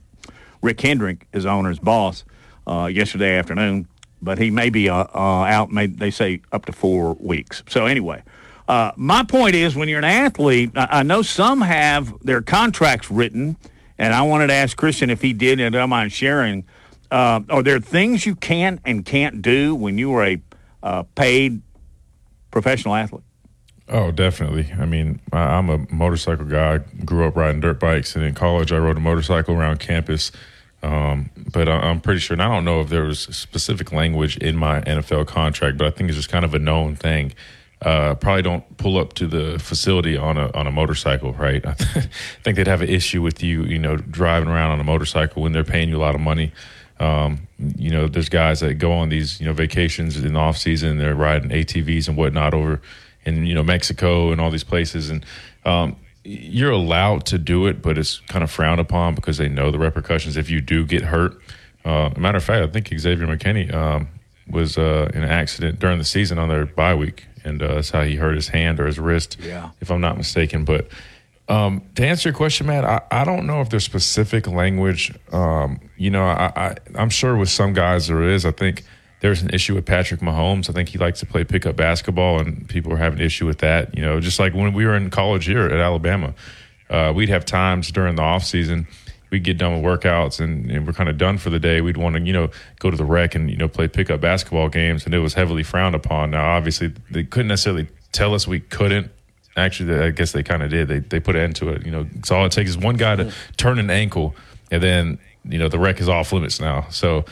Rick Hendrick, his owner's boss, uh, yesterday afternoon but he may be uh, uh, out. May, they say up to four weeks. So anyway, uh, my point is, when you're an athlete, I, I, know some have their contracts written, and I wanted to ask Christian if he did, and I don't mind sharing. Uh, are there things you can and can't do when you are a uh, paid professional athlete? Oh, definitely. I mean, I, I'm a motorcycle guy. I grew up riding dirt bikes, and in college, I rode a motorcycle around campus. Um, but I'm pretty sure, and I don't know if there was specific language in my NFL contract, but I think it's just kind of a known thing. Uh, probably don't pull up to the facility on a on a motorcycle, right? (laughs) I think they'd have an issue with you, you know, driving around on a motorcycle when they're paying you a lot of money. Um, you know, there's guys that go on these, you know, vacations in the off season. They're riding ATVs and whatnot over in you know Mexico and all these places, and um, you're allowed to do it, but it's kind of frowned upon because they know the repercussions if you do get hurt. Uh, matter of fact, I think Xavier McKinney um, was uh, in an accident during the season on their bye week, and uh, that's how he hurt his hand or his wrist, yeah. if I'm not mistaken. But um, to answer your question, Matt, I, I, don't know if there's specific language. Um, you know, I, I, I'm sure with some guys there is. I think – there's an issue with Patrick Mahomes. I think he likes to play pickup basketball, and people are having an issue with that. You know, just like when we were in college here at Alabama, uh, we'd have times during the off season we'd get done with workouts and, and we're kind of done for the day. We'd want to, you know, go to the rec and you know play pickup basketball games, and it was heavily frowned upon. Now, obviously, they couldn't necessarily tell us we couldn't. Actually, I guess they kind of did. They they put an end to it. You know, so all it takes is one guy to turn an ankle, and then you know the rec is off limits now. So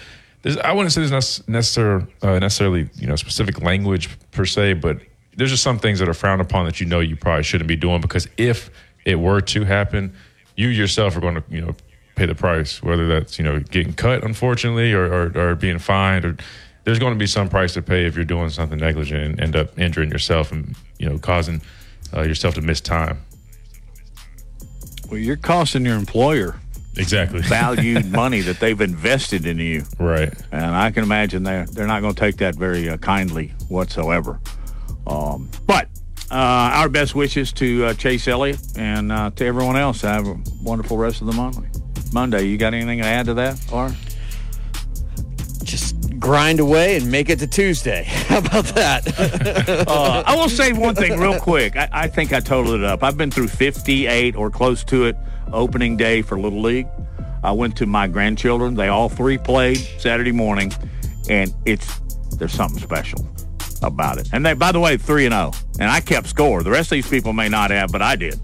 there's, I wouldn't say there's necessarily, uh, necessarily you know specific language per se, but there's just some things that are frowned upon that you know you probably shouldn't be doing because if it were to happen, you yourself are going to you know pay the price, whether that's you know getting cut unfortunately or, or, or being fined or there's going to be some price to pay if you're doing something negligent and end up injuring yourself and you know causing uh, yourself to miss time. Well, you're costing your employer exactly (laughs) valued money that they've invested in you. Right. And I can imagine they're they're not going to take that very uh, kindly whatsoever. Um, but uh, our best wishes to uh, Chase Elliott and uh, to everyone else. Have a wonderful rest of the month. Monday. You got anything to add to that, or just grind away and make it to Tuesday. (laughs) How about that? (laughs) uh, I will say one thing real quick. I, I, think I totaled it up. I've been through 58 or close to it opening day for Little League. I went to my grandchildren. They all three played Saturday morning, and it's there's something special about it. And they, by the way, three and zero, oh. and I kept score. The rest of these people may not have, but I did.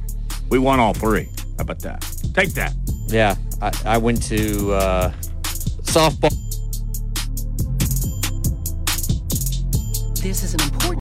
We won all three. How about that? Take that. Yeah, I, I went to uh, softball. This is an important